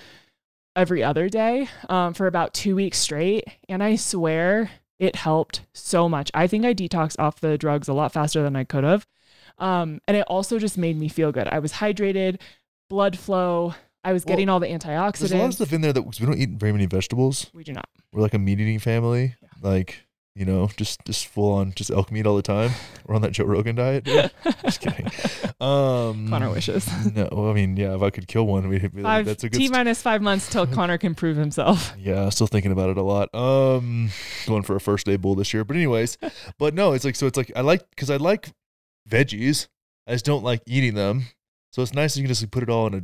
every other day um, for about two weeks straight. And I swear it helped so much. I think I detoxed off the drugs a lot faster than I could have. Um, and it also just made me feel good. I was hydrated, blood flow. I was Well, getting all the antioxidants. There's a lot of stuff in there that we don't eat very many vegetables. we do not. We're like a meat eating family. Like you know, just just full on just elk meat all the time. *laughs* We're on that Joe Rogan diet. Dude. *laughs* just kidding. Um, Connor wishes. *laughs* No, I mean, yeah, if I could kill one, we'd be like, that's a good T minus five months till Connor can prove himself. Yeah, still thinking about it a lot. Um, going for a first day bull this year, but anyways, but no, it's like so. It's like I like because I like veggies. I just don't like eating them. So it's nice that you can just like, put it all in a,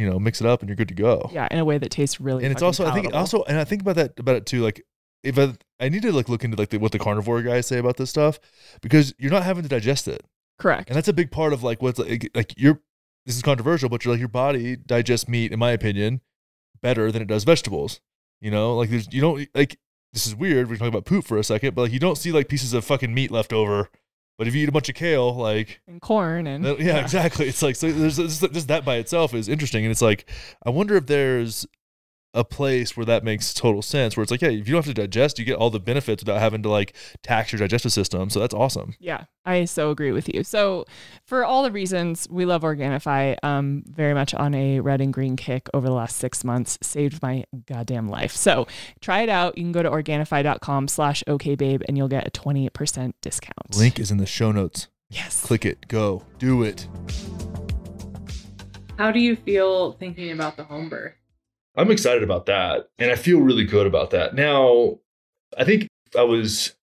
you know, mix it up and you're good to go. Yeah, in a way that tastes really. and it's also I think also and I think about that about it too. Like if I, I need to like look into like the, what the carnivore guys say about this stuff because you're not having to digest it, correct. and that's a big part of like what's like like your this is controversial, but you're like your body digests meat, in my opinion, better than it does vegetables. You know, like there's you don't like this is weird. We're talking about poop for a second, but like you don't see like pieces of fucking meat left over. But if you eat a bunch of kale, like And corn and that- yeah, *laughs* exactly. It's like so there's just that by itself is interesting, and it's like I wonder if there's a place where that makes total sense, where it's like, yeah, if you don't have to digest, you get all the benefits without having to like tax your digestive system. So that's awesome. Yeah, I so agree with you. So, for all the reasons we love Organifi, um, very much on a red and green kick over the last six months, saved my goddamn life. So, try it out. You can go to Organifi.com slash okay babe and you'll get a 20% discount. Link is in the show notes. Yes. Click it. Go. Do it. How do you feel thinking about the home birth? I'm excited about that, and I feel really good about that. Now, I think I was.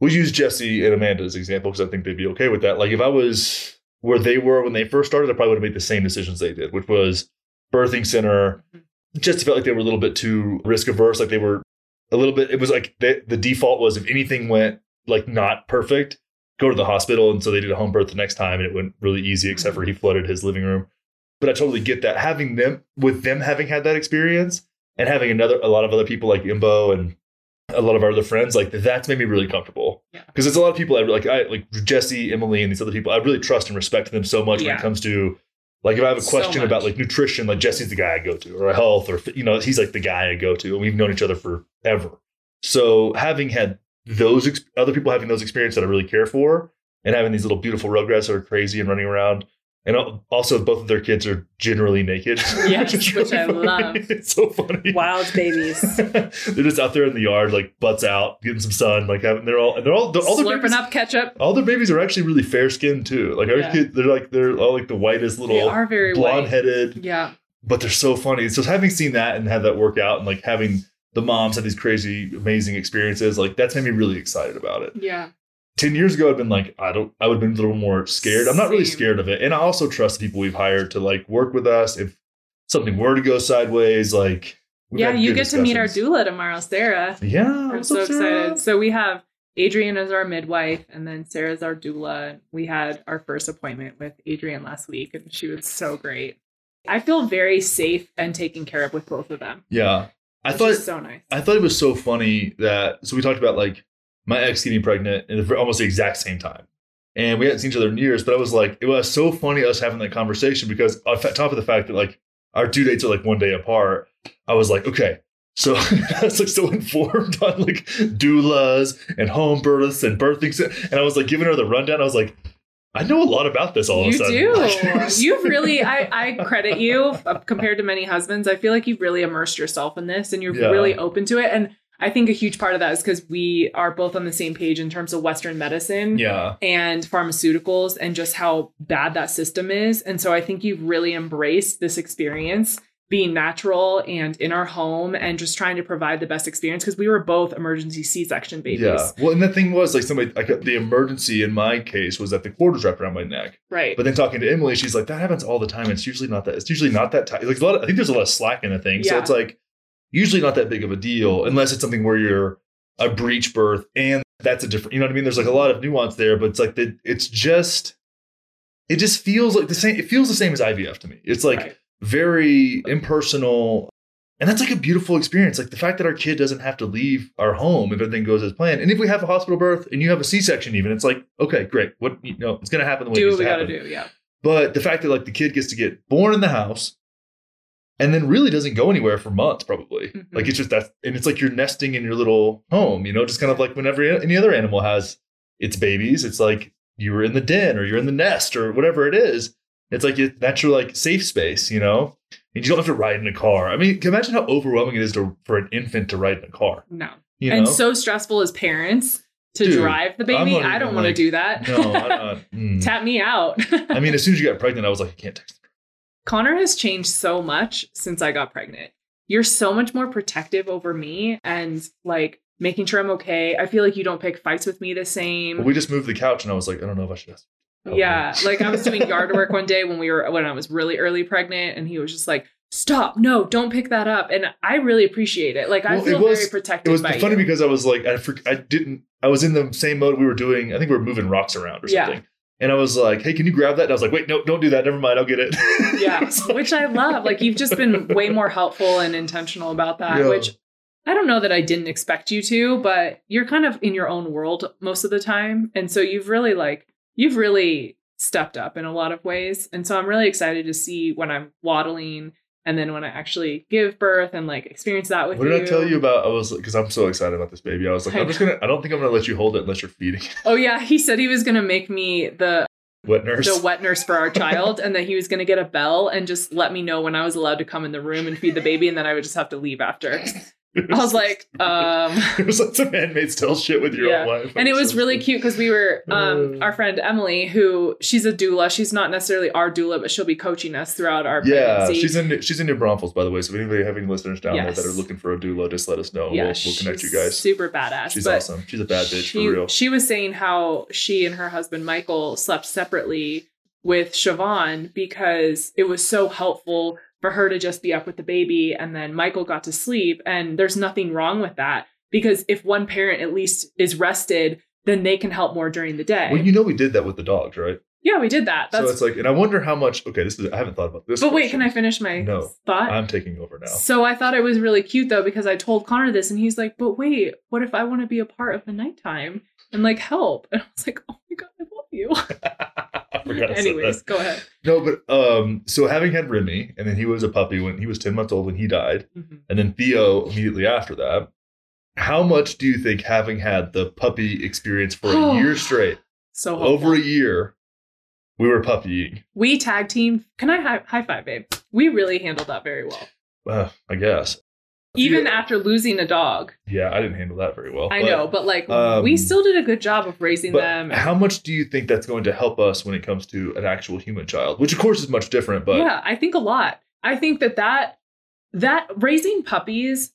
We use Jesse and Amanda as example because I think they'd be okay with that. Like if I was where they were when they first started, I probably would have made the same decisions they did, which was birthing center. Mm-hmm. Jesse felt like they were a little bit too risk averse. Like they were a little bit. It was like the, the default was if anything went like not perfect, go to the hospital. And so they did a home birth the next time, and it went really easy. Except for mm-hmm. he flooded his living room but I totally get that. Having them with them having had that experience and having another a lot of other people like Imbo and a lot of our other friends like that's made me really comfortable. Yeah. Because it's a lot of people I like I like Jesse, Emily, and these other people. I really trust and respect them so much when it comes to like if I have a So question about like nutrition, like Jesse's the guy I go to, or health, or you know he's like the guy I go to, and we've known each other forever. So having had those ex- other people having those experiences that I really care for, and having these little beautiful rugrats that are crazy and running around, and also both of their kids are generally naked. *laughs* Yes, *laughs* is which I funny. love. It's so funny. Wild babies. *laughs* they're just out there in the yard, like butts out, getting some sun, like having. They're all. They're all. They're, all their Slurping babies, up ketchup. All their babies are actually really fair skinned too. Like our Yeah. kids, they're like they're all like the whitest little. They little are very blonde headed. Yeah. but they're so funny. So having seen that and had that work out and like having the moms have these crazy, amazing experiences, like that's made me really excited about it. Yeah. 10 years ago, I'd been like, I don't, I would have been a little more scared. I'm not really scared of it. And I also trust the people we've hired to like work with us. If something were to go sideways, like, yeah, you get to meet our doula tomorrow, Sarah. Yeah. I'm so up, excited. So we have Adrian as our midwife, and then Sarah's our doula. We had our first appointment with Adrian last week, and she was so great. I feel very safe and taken care of with both of them. Yeah. I thought, so nice. I thought it was so funny that so we talked about like my ex getting pregnant at almost the exact same time, and we hadn't seen each other in years. But I was like, it was so funny us having that conversation because on top of the fact that like our due dates are like one day apart, I was like, okay. So *laughs* I was like so informed on like doulas and home births and birthing, and I was like giving her the rundown. I was like, I know a lot about this all of a sudden. you do. *laughs* Like, it was- You've really, I, I credit you uh, compared to many husbands. I feel like you've really immersed yourself in this and you're Yeah. really open to it. And I think a huge part of that is because we are both on the same page in terms of Western medicine. yeah. and pharmaceuticals and just how bad that system is. And so I think you've really embraced this experience being natural and in our home and just trying to provide the best experience because we were both emergency C-section babies. Yeah. Well, and the thing was, like, somebody, like, the emergency in my case was that the cord was wrapped around my neck. Right. But then talking to Emily, she's like, that happens all the time. It's usually not that. It's usually not that tight. Like a lot. Of, I think there's a lot of slack in the thing. So it's like usually not that big of a deal unless it's something where you're a breech birth and that's a different. You know what I mean? There's like a lot of nuance there, but it's like the, it's just it just feels like the same. It feels the same as IVF to me. It's like Right. very impersonal. And that's like a beautiful experience. Like the fact that our kid doesn't have to leave our home if everything goes as planned. And if we have a hospital birth and you have a C-section, even it's like, okay, great. What you know, it's gonna happen the way it do needs what we to got to happen. do. Yeah. But the fact that like the kid gets to get born in the house and then really doesn't go anywhere for months, probably. Mhm. Like it's just that, and it's like you're nesting in your little home, you know, just kind of like whenever any other animal has its babies, it's like you were in the den or you're in the nest or whatever it is. It's like it, that's your like safe space, you know, and you don't have to ride in a car. I mean, can imagine how overwhelming it is to, for an infant to ride in a car, No. you and know? so stressful as parents to Dude, drive the baby. I don't want to like- do that. no, not. *laughs* mm. Tap me out. I mean, as soon as you got pregnant, I was like, I can't text. Connor has changed so much since I got pregnant. You're so much more protective over me and like making sure I'm okay. I feel like you don't pick fights with me the same. Well, we just moved the couch, and I was like, I don't know if I should ask. Yeah, like I was doing yard work one day when we were when I was really early pregnant, and he was just like, "Stop! No, don't pick that up." And I really appreciate it. Like I Well, feel was- very protected It was funny you. because I was like, I, for, I didn't, I was in the same mode we were doing. I think we were moving rocks around or something. Yeah. And I was like, hey, can you grab that? And I was like, wait, no, don't do that. Never mind. I'll get it. *laughs* yeah, which I love. Like you've just been way more helpful and intentional about that. Yeah. Which I don't know that I didn't expect you to, but you're kind of in your own world most of the time, and so you've really like you've really stepped up in a lot of ways. And so I'm really excited to see when I'm waddling. And then when I actually give birth and like experience that with What you. did I tell you about? I was because I'm so excited about this baby. I was like, I I'm just gonna. I don't think I'm gonna let you hold it unless you're feeding it. Oh yeah, he said he was gonna make me the Wet nurse. the wet nurse for our child, and that he was gonna get a bell and just let me know when I was allowed to come in the room and feed the baby, and then I would just have to leave after. I was like, *laughs* um, it was like some Handmaid's Tale shit with your Yeah. own wife. and it was so really cute because we were um Uh. our friend Emily, who she's a doula. She's not necessarily our doula, but she'll be coaching us throughout our Yeah, pregnancy. she's in she's in New Braunfels, by the way. So if anybody have any listeners down Yes. there that are looking for a doula, just let us know. yeah, we'll, we'll connect you guys. Super badass. She's awesome. She's a bad bitch she, for real. She was saying how she and her husband Michael slept separately with Siobhan because it was so helpful for her to just be up with the baby and then Michael got to sleep. And there's nothing wrong with that because if one parent at least is rested, then they can help more during the day. Well, you know we did that with the dogs, right? yeah, we did that. so it's like, and I wonder how much. Okay, this is I haven't thought about this. but wait, can I finish my No. thought? I'm taking over now. So I thought it was really cute though because I told Connor this and he's like, "But wait, what if I want to be a part of the nighttime and like help?" *laughs* And I was like, "Oh my god, I love you." *laughs* *laughs* Forgot Anyways, go ahead. No, but um, so having had Remy, and then he was a puppy when he was ten months old when he died, Mhm. and then Theo immediately after that. How much do you think having had the puppy experience for a *sighs* year straight, So helpful. over a year, we were puppying? we tag team. Can I high, high five, babe? We really handled that very well. Uh, I guess. Even Yeah. after losing a dog, Yeah, I didn't handle that very well. I but- know, but like um, we still did a good job of raising But them. how much do you think that's going to help us when it comes to an actual human child? Which, of course, is much different. But yeah, I think a lot. I think that that that raising puppies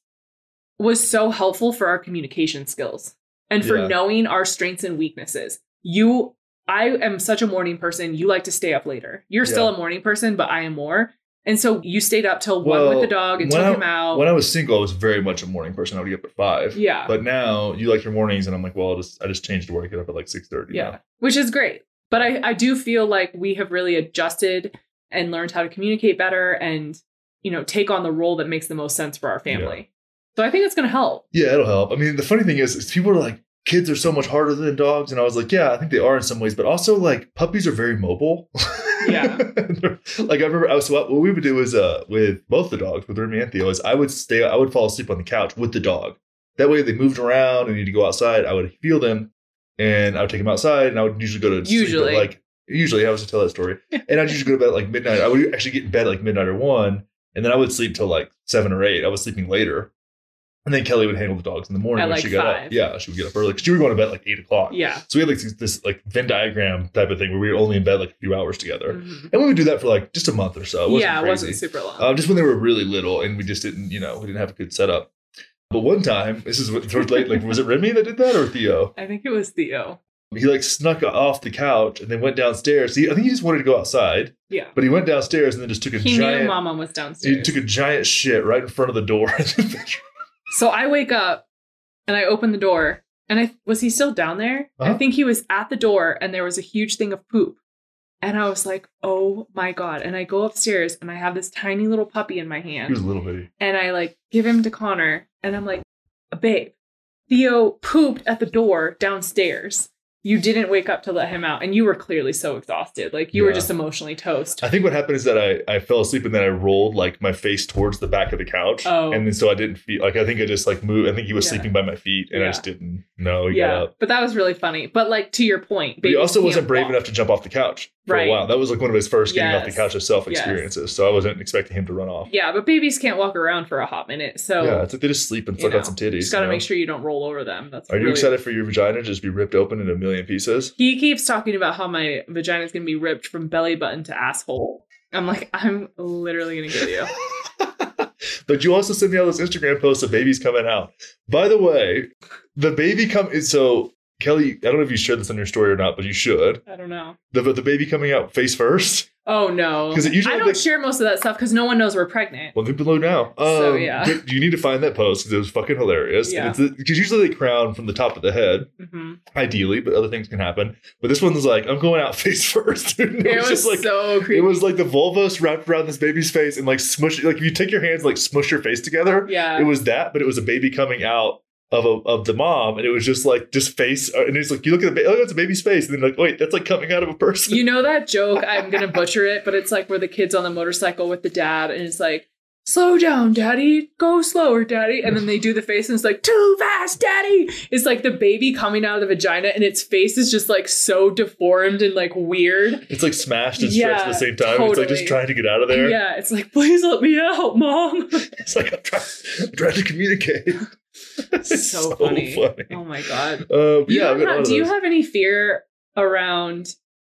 was so helpful for our communication skills and for Yeah. knowing our strengths and weaknesses. You I am such a morning person. You like to stay up later. You're still a morning person, but I am more. And so you stayed up till Well, one with the dog and took I- him out. when I was single, I was very much a morning person. I would get up at five. yeah. But now you like your mornings, and I'm like, well, I'll just I just changed to where I get up at like six thirty. Yeah, which is great. But I, I do feel like we have really adjusted and learned how to communicate better and, you know, take on the role that makes the most sense for our family. So I think it's going to help. Yeah, it'll help. I mean, the funny thing is, is people are like, kids are so much harder than dogs, and I was like, yeah, I think they are in some ways, but also like puppies are very mobile. *laughs* Yeah. *laughs* like I remember, I was what we would do is uh with both the dogs, with Remy and Theo, is I would stay, I would fall asleep on the couch with the dog. That way, they moved around and need to go outside. I would feel them, and I would take them outside, and I would usually go to sleep at, Usually. like usually I was to tell that story, *laughs* and I'd usually go to bed at like midnight. I would actually get in bed at like midnight or one, and then I would sleep till like seven or eight. I was sleeping later. And then Kelly would handle the dogs in the morning At, when like, she got up. Yeah, she would get up early because she would go to bed at like eight o'clock. Yeah. So we had like this, this like Venn diagram type of thing where we were only in bed like a few hours together, Mhm. and we would do that for like just a month or so. It yeah, it crazy. wasn't super long. Um, just when they were really little, and we just didn't, you know, we didn't have a good setup. But one time, this is what towards late, like was it Remy that did that or Theo? *laughs* I think it was Theo. He like snuck off the couch and then went downstairs. He, I think he just wanted to go outside, Yeah. but he went downstairs and then just took a He giant. Mama was downstairs. He took a giant shit right in front of the door. *laughs* so I wake up and I open the door and I was he still down there? I Uh-huh. think he was at the door and there was a huge thing of poop. And I was like, oh my God. And I go upstairs and I have this tiny little puppy in my hand. he was a little bitty. and I like give him to Connor, and I'm like, babe, Theo pooped at the door downstairs. You didn't wake up to let him out, and you were clearly so exhausted. Like you were just emotionally toast. I think what happened is that I, I fell asleep and then I rolled like my face towards the back of the couch. Oh. And then so I didn't feel like I think I just like moved. I think he was Yeah. sleeping by my feet and I just didn't know yeah, up. but that was really funny. But like to your point, But he also wasn't brave walk. enough to jump off the couch for Right. a while. That was like one of his first getting off the couch himself Yes. experiences. So I wasn't expecting him to run off. Yeah, but babies can't walk around for a hot minute, so yeah, it's like they just sleep and suck out some titties. you just gotta you know? make sure you don't roll over them. That's Are you excited for your vagina to just be ripped open in a million pieces? He keeps talking about how my vagina is gonna be ripped from belly button to asshole. I'm like, I'm literally gonna kill you. *laughs* but you also sent me all those Instagram posts of babies coming out. By the way, the baby come is so Kelly, I don't know if you shared this on your story or not, but you should. I don't know. The the baby coming out face first. Oh no. 'Cause it usually I don't like- share most of that stuff because no one knows we're pregnant. Well, people know now. Um, So, yeah. You need to find that post because it was fucking hilarious. Yeah. Because usually they crown from the top of the head, hmm ideally, but other things can happen. But this one was like, I'm going out *laughs* face first. *laughs* it, It was, just like so creepy. it was like the vulvas wrapped around this baby's face and like smush. Like if you take your hands, like smush your face together. yeah. It was that, but it was a baby coming out of a, of the mom, and it was just like just face, uh, and it's like you look at the baby, oh, it's a baby's face, and then like wait, that's like coming out of a person. you know that joke? *laughs* I'm gonna butcher it, but it's like where the kid's on the motorcycle with the dad, and it's like, "Slow down, daddy. Go slower, daddy." And then they do the face, and it's like, "Too fast, daddy." It's like the baby coming out of the vagina, and its face is just like so deformed and like weird. it's like smashed and stretched at the same time. It's like just trying to get out of there. Yeah, it's like, "Please let me out, mom." *laughs* It's like I'm trying, I'm trying to communicate. It's *laughs* so, funny. funny. Oh my god. Uh, yeah, don't I've got a lot have- do you have any fear around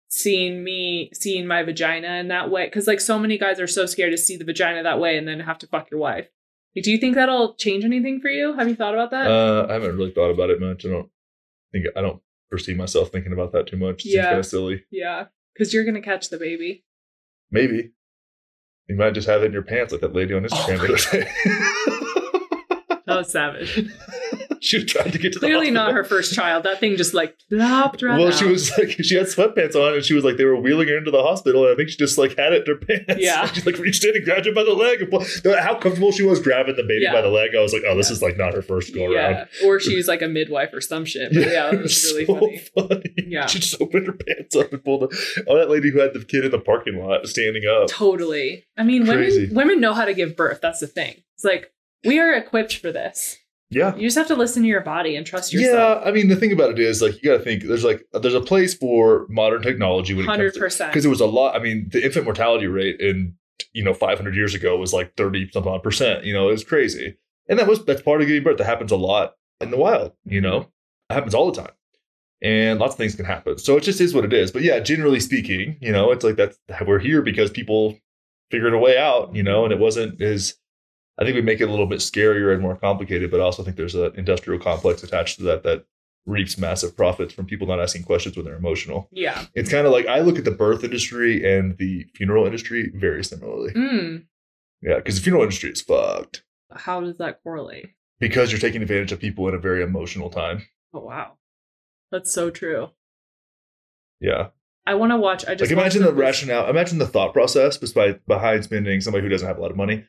seeing me seeing my vagina in that way? Because like so many guys are so scared to see the vagina that way and then have to fuck your wife. Like, do you think that'll change anything for you? Have you thought about that? Uh, I haven't really thought about it much. I don't think I don't perceive myself thinking about that too much. It seems Yeah. kind of silly. yeah, because you're gonna catch the baby. Maybe you might just have it in your pants like that lady on *laughs* Instagram Oh the other day. That was savage. *laughs* *laughs* she was trying to get to the Clearly not her first child. That thing just like plopped right Well, out. she was like, she had sweatpants on, and she was like, they were wheeling her into the hospital, and I think she just like had it in her pants. Yeah. *laughs* she like reached in and grabbed her by the leg. And how comfortable she was grabbing the baby Yeah. by the leg, I was like, oh, this Yeah. is like not her first go yeah, around. or she's like a midwife or some shit. But yeah, that *laughs* was really funny. funny. Yeah. she just opened her pants up and pulled. The, oh, that lady who had the kid in the parking lot standing up. Totally. I mean, Crazy. women women know how to give birth. That's the thing. It's like we are equipped for this. Yeah. You just have to listen to your body and trust yourself. Yeah, I mean the thing about it is like you got to think there's like there's a place for modern technology when it comes Hundred to percent. because it was a lot. I mean the infant mortality rate in you know 500 years ago was like 30 something odd percent. You know it was crazy, and that was that's part of giving birth. That happens a lot in the wild. You know it happens all the time, and lots of things can happen. So it just is what it is. But yeah, generally speaking, you know it's like that's we're here because people figured a way out. You know, and it wasn't as I think we make it a little bit scarier and more complicated, but I also think there's an industrial complex attached to that that reaps massive profits from people not asking questions when they're emotional. Yeah. It's kind of like I look at the birth industry and the funeral industry very similarly. Mm. Yeah, because the funeral industry is fucked How does that correlate? because you're taking advantage of people at a very emotional time. Oh wow, that's so true. Yeah, I want to watch. I just like imagine the rationale, imagine the thought process behind spending somebody who doesn't have a lot of money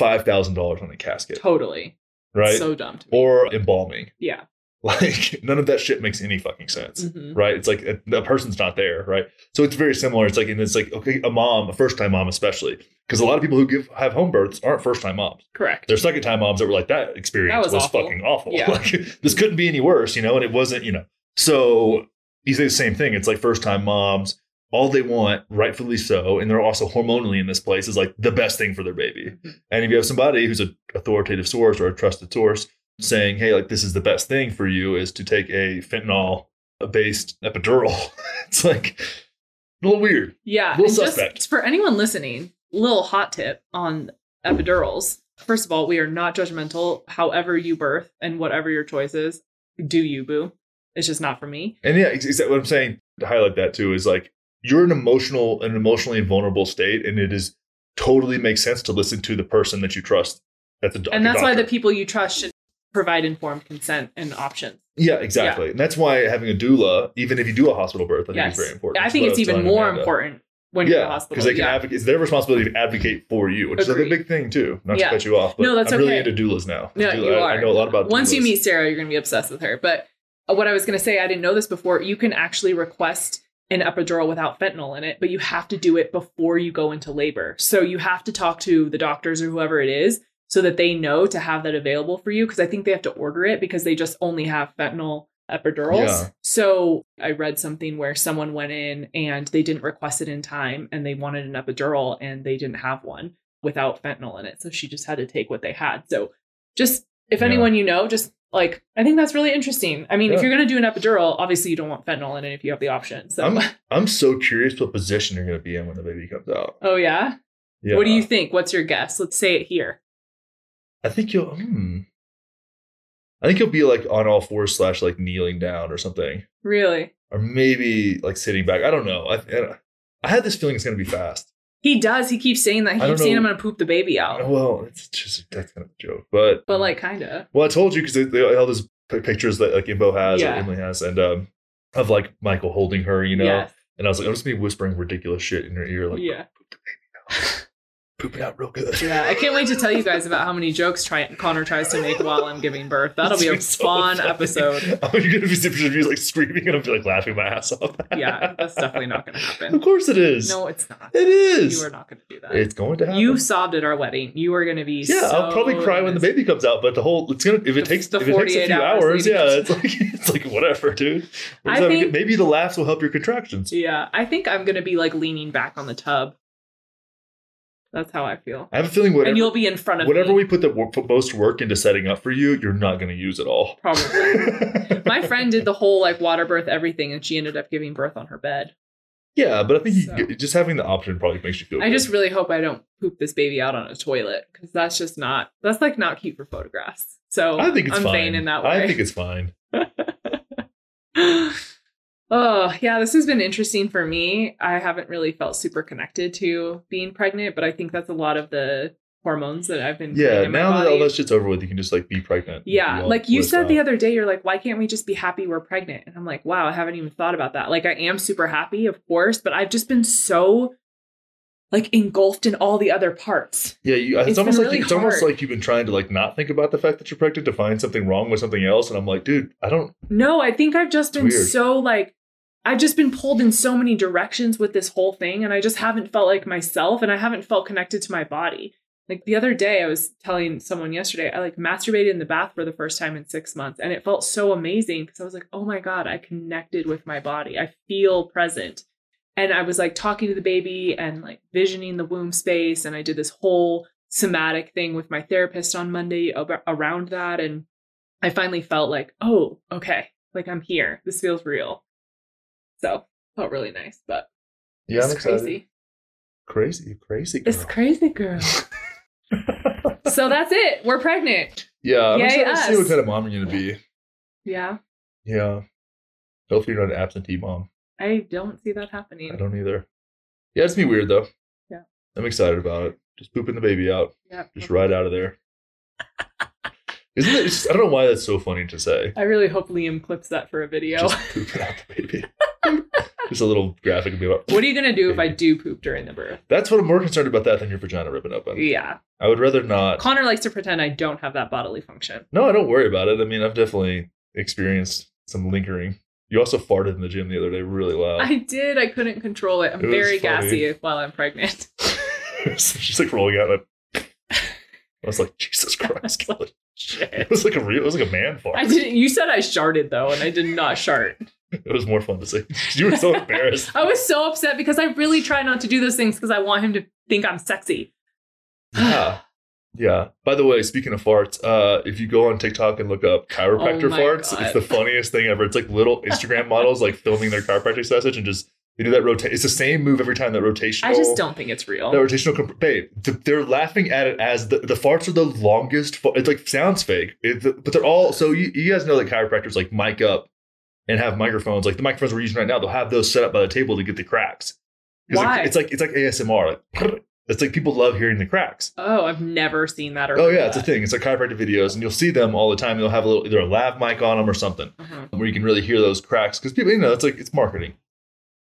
five thousand dollars on a casket, Totally. right? So dumb or embalming. yeah. *laughs* Like none of that shit makes any fucking sense. Mhm. right? It's like a, a person's not there, right? So it's very similar. It's like, and it's like, okay, a mom, a first time mom, especially, because a lot of people who give have home births aren't first time moms. Correct. They're second time moms that were like, that experience That was was, awful. fucking awful. Yeah. *laughs* Like, this couldn't be any worse, you know? And it wasn't, you know. So you say the same thing. It's like first time moms, all they want, rightfully so, and they're also hormonally in this place, is like the best thing for their baby. Mhm. And if you have somebody who's an authoritative source or a trusted source saying, hey, like this is the best thing for you is to take a fentanyl based epidural, *laughs* it's like a little weird. Yeah. Little suspect. just for anyone listening, little hot tip on epidurals. First of all, we are not judgmental. However you birth and whatever your choice is, do you boo? It's just not for me. And yeah, ex- exactly what I'm saying to highlight that too is like you're an emotional, an emotionally vulnerable state, and it is totally makes sense to listen to the person that you trust. That's a doc- and that's why the people you trust should provide informed consent and options. yeah, exactly, and that's why having a doula, even if you do a hospital birth, I think yes. is very important. I think it's even more Amanda. important when you're in the Yeah, hospital. because they can yeah. advocate. It's their responsibility to advocate for you, which is like a big thing too. Not Yeah. to cut you off, but No, that's I'm really okay. into doulas now. No, Doula- you are. I know a lot about. Once you meet Sarah, you're going to be obsessed with her. But uh, what I was going to say, I didn't know this before. You can actually request an epidural without fentanyl in it, but you have to do it before you go into labor. So you have to talk to the doctors or whoever it is so that they know to have that available for you. Because I think they have to order it because they just only have fentanyl epidurals. Yeah. So I read something where someone went in and they didn't request it in time and they wanted an epidural and they didn't have one without fentanyl in it. So she just had to take what they had. So just if Yeah. anyone you know, just like I think that's really interesting. I mean, if you're gonna do an epidural, obviously you don't want fentanyl in it if you have the option. So I'm I'm so curious what position you're going to be in when the baby comes out. Oh yeah? Yeah. What do you think? What's your guess? Let's say it here. I think you'll. Hmm. I think you'll be like on all fours slash like kneeling down or something, Really? or maybe like sitting back. I don't know. I I had this feeling it's gonna be fast. He does. He keeps saying that. He I don't keeps saying know. I'm gonna poop the baby out. Well, it's just that's kind of a joke, but But like, kinda. Well, I told you because they, they all those pi- pictures that like Imbo has Yeah. or Emily has, and um, of like Michael holding her, you know. Yes. And I was like, I'm just be whispering ridiculous shit in her ear, like yeah. poop the baby out, poop it out real good. Yeah. I can't wait to tell you guys about how many jokes try- Connor tries to make while I'm giving birth. That'll be a so fun funny. episode. *laughs* Oh, you're gonna be of like screaming, and be like laughing my ass off. *laughs* Yeah, that's definitely not gonna happen. Of course it is. No, it's not. it is. You are not gonna do that. It's going to happen. You sobbed at our wedding. You are gonna be. yeah, I'll probably so cry when the baby comes out, but the whole it's gonna if it takes the if it takes a few hours hours, yeah, it's like *laughs* it's like whatever, dude. We're I think- maybe the laughs will help your contractions. Yeah, I think I'm gonna be like leaning back on the tub. That's how I feel. I have a feeling whatever and you'll be in front of whatever me. we put the wo- put most work into setting up for you, you're not going to use at all. Probably. *laughs* My friend did the whole like water birth everything, and she ended up giving birth on her bed. yeah, but I think So. get- just having the option probably makes you feel. I good. just really hope I don't poop this baby out on a toilet because that's just not that's like not cute for photographs. So I think it's I'm fine. vain in that way. I think it's fine. *laughs* *laughs* oh yeah, this has been interesting for me. I haven't really felt super connected to being pregnant, but I think that's a lot of the hormones that I've been. Yeah, now that all that shit's over with, you can just like be pregnant. Yeah, like you said the other day, you're like, why can't we just be happy we're pregnant? And I'm like, wow, I haven't even thought about that. Like, I am super happy, of course, but I've just been so like engulfed in all the other parts. Yeah, you, it's, It's almost like really it's almost like you've been trying to like not think about the fact that you're pregnant to find something wrong with something else, and I'm like, dude, I don't. No, I think I've just been Weird. so like, I've just been pulled in so many directions with this whole thing, and I just haven't felt like myself, and I haven't felt connected to my body. Like the other day, I was telling someone yesterday, I like masturbated in the bath for the first time in six months, and it felt so amazing because I was like, oh my God, I connected with my body. I feel present. And I was like talking to the baby and like visioning the womb space. And I did this whole somatic thing with my therapist on Monday around that. And I finally felt like, oh, okay, like I'm here. This feels real. So felt really nice, but Yeah, it's excited. crazy. Crazy, crazy. It's crazy, girl. *laughs* so that's it. We're pregnant. yeah, I'm Yay, excited to see what kind of mom you're gonna be. Yeah. Yeah, hopefully you're not an absentee mom. I don't see that happening. I don't either. Yeah, it's gonna be weird though. Yeah. I'm excited about it. Just pooping the baby out. Yeah. Just right out of there. Isn't it? It's, I don't know why that's so funny to say. I really hope Liam clips that for a video. Just pooping out the baby. *laughs* *laughs* Just a little graphic of me about. what are you gonna do if I do poop during the birth? That's what I'm more concerned about that than your vagina ripping open. Yeah. I would rather not. Connor likes to pretend I don't have that bodily function. No, I don't worry about it. I mean, I've definitely experienced some lingering. You also farted in the gym the other day, really loud. I did. I couldn't control it. I'm It very gassy while I'm pregnant. *laughs* She's like rolling out. And I, was like, Jesus *laughs* Christ, Kelly. Shit. It was like a real. It was like a man fart. I didn't. You said I sharted though, and I did not shart. *laughs* It was more fun to see. *laughs* You were so embarrassed. *laughs* I was so upset because I really try not to do those things because I want him to think I'm sexy. *sighs* yeah. Yeah. By the way, speaking of farts, uh, if you go on TikTok and look up chiropractor Oh farts, God. it's the funniest thing ever. It's like little Instagram models like filming their chiropractic session and just they do that rotate. It's the same move every time. That rotational. I just don't think it's real. That rotational, comp- babe. th- They're laughing at it as the, the farts are the longest. Fa- it's like sounds fake, It- but they're all. So you, you guys know that chiropractors like mic up and have microphones. Like the microphones we're using right now, they'll have those set up by the table to get the cracks. Why? Like, it's like it's like ASMR. Like it's like people love hearing the cracks. Oh, I've never seen that. Or Oh yeah, it's a thing. It's like chiropractic videos, and you'll see them all the time. They'll have a little either a lav mic on them or something Uh-huh. where you can really hear those cracks because people, you know, it's like it's marketing.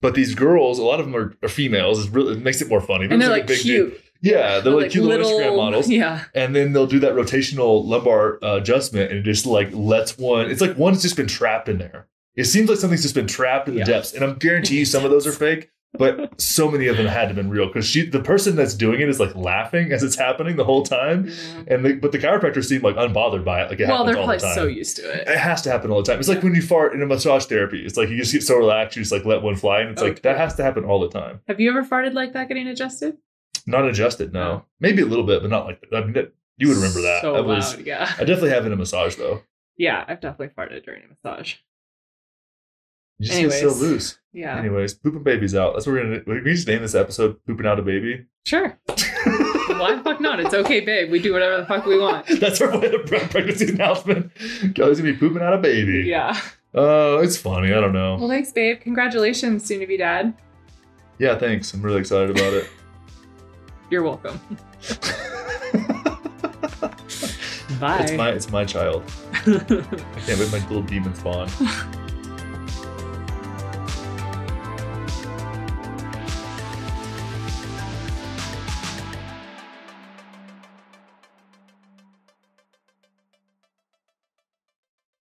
But these girls, a lot of them are, are females. It's really, it makes it more funny. And they're like deal. cute. Yeah, they're like, cute little Instagram models. *laughs* Yeah. And then they'll do that rotational lumbar uh, adjustment, and it just like lets one. It's like one's just been trapped in there. It seems like something's just been trapped in the Yeah. depths. And I'm guarantee you, some of those are fake, but so many of them had to have been real because she, the person that's doing it, is like laughing as it's happening the whole time. Yeah. And the, but the chiropractor seemed like unbothered by it. Like it Well, happens they're all the probably time. so used to it. It has to happen all the time. It's like when you fart in a massage therapy. It's like you just get so relaxed, you just like let one fly, and it's like that has to happen all the time. Have you ever farted like that getting adjusted? Not adjusted, no. Maybe a little bit, but not like that. I mean, that, you would remember that. So I was. loud, yeah. I definitely have in a massage though. Yeah, I've definitely farted during a massage. You just get so Anyways. loose. Yeah. Anyways, pooping babies out. That's what we're gonna. We just name this episode "Pooping Out a Baby." Sure. *laughs* Why the fuck not? It's okay, babe. We do whatever the fuck we want. *laughs* That's our pregnancy announcement. Kelly's gonna be pooping out a baby. Yeah. Oh, it's funny. I don't know. Well, thanks, babe. Congratulations, soon to be dad. Yeah, thanks. I'm really excited about it. *laughs* You're welcome. Bye. It's my it's my child. I can't wait my little demon spawn.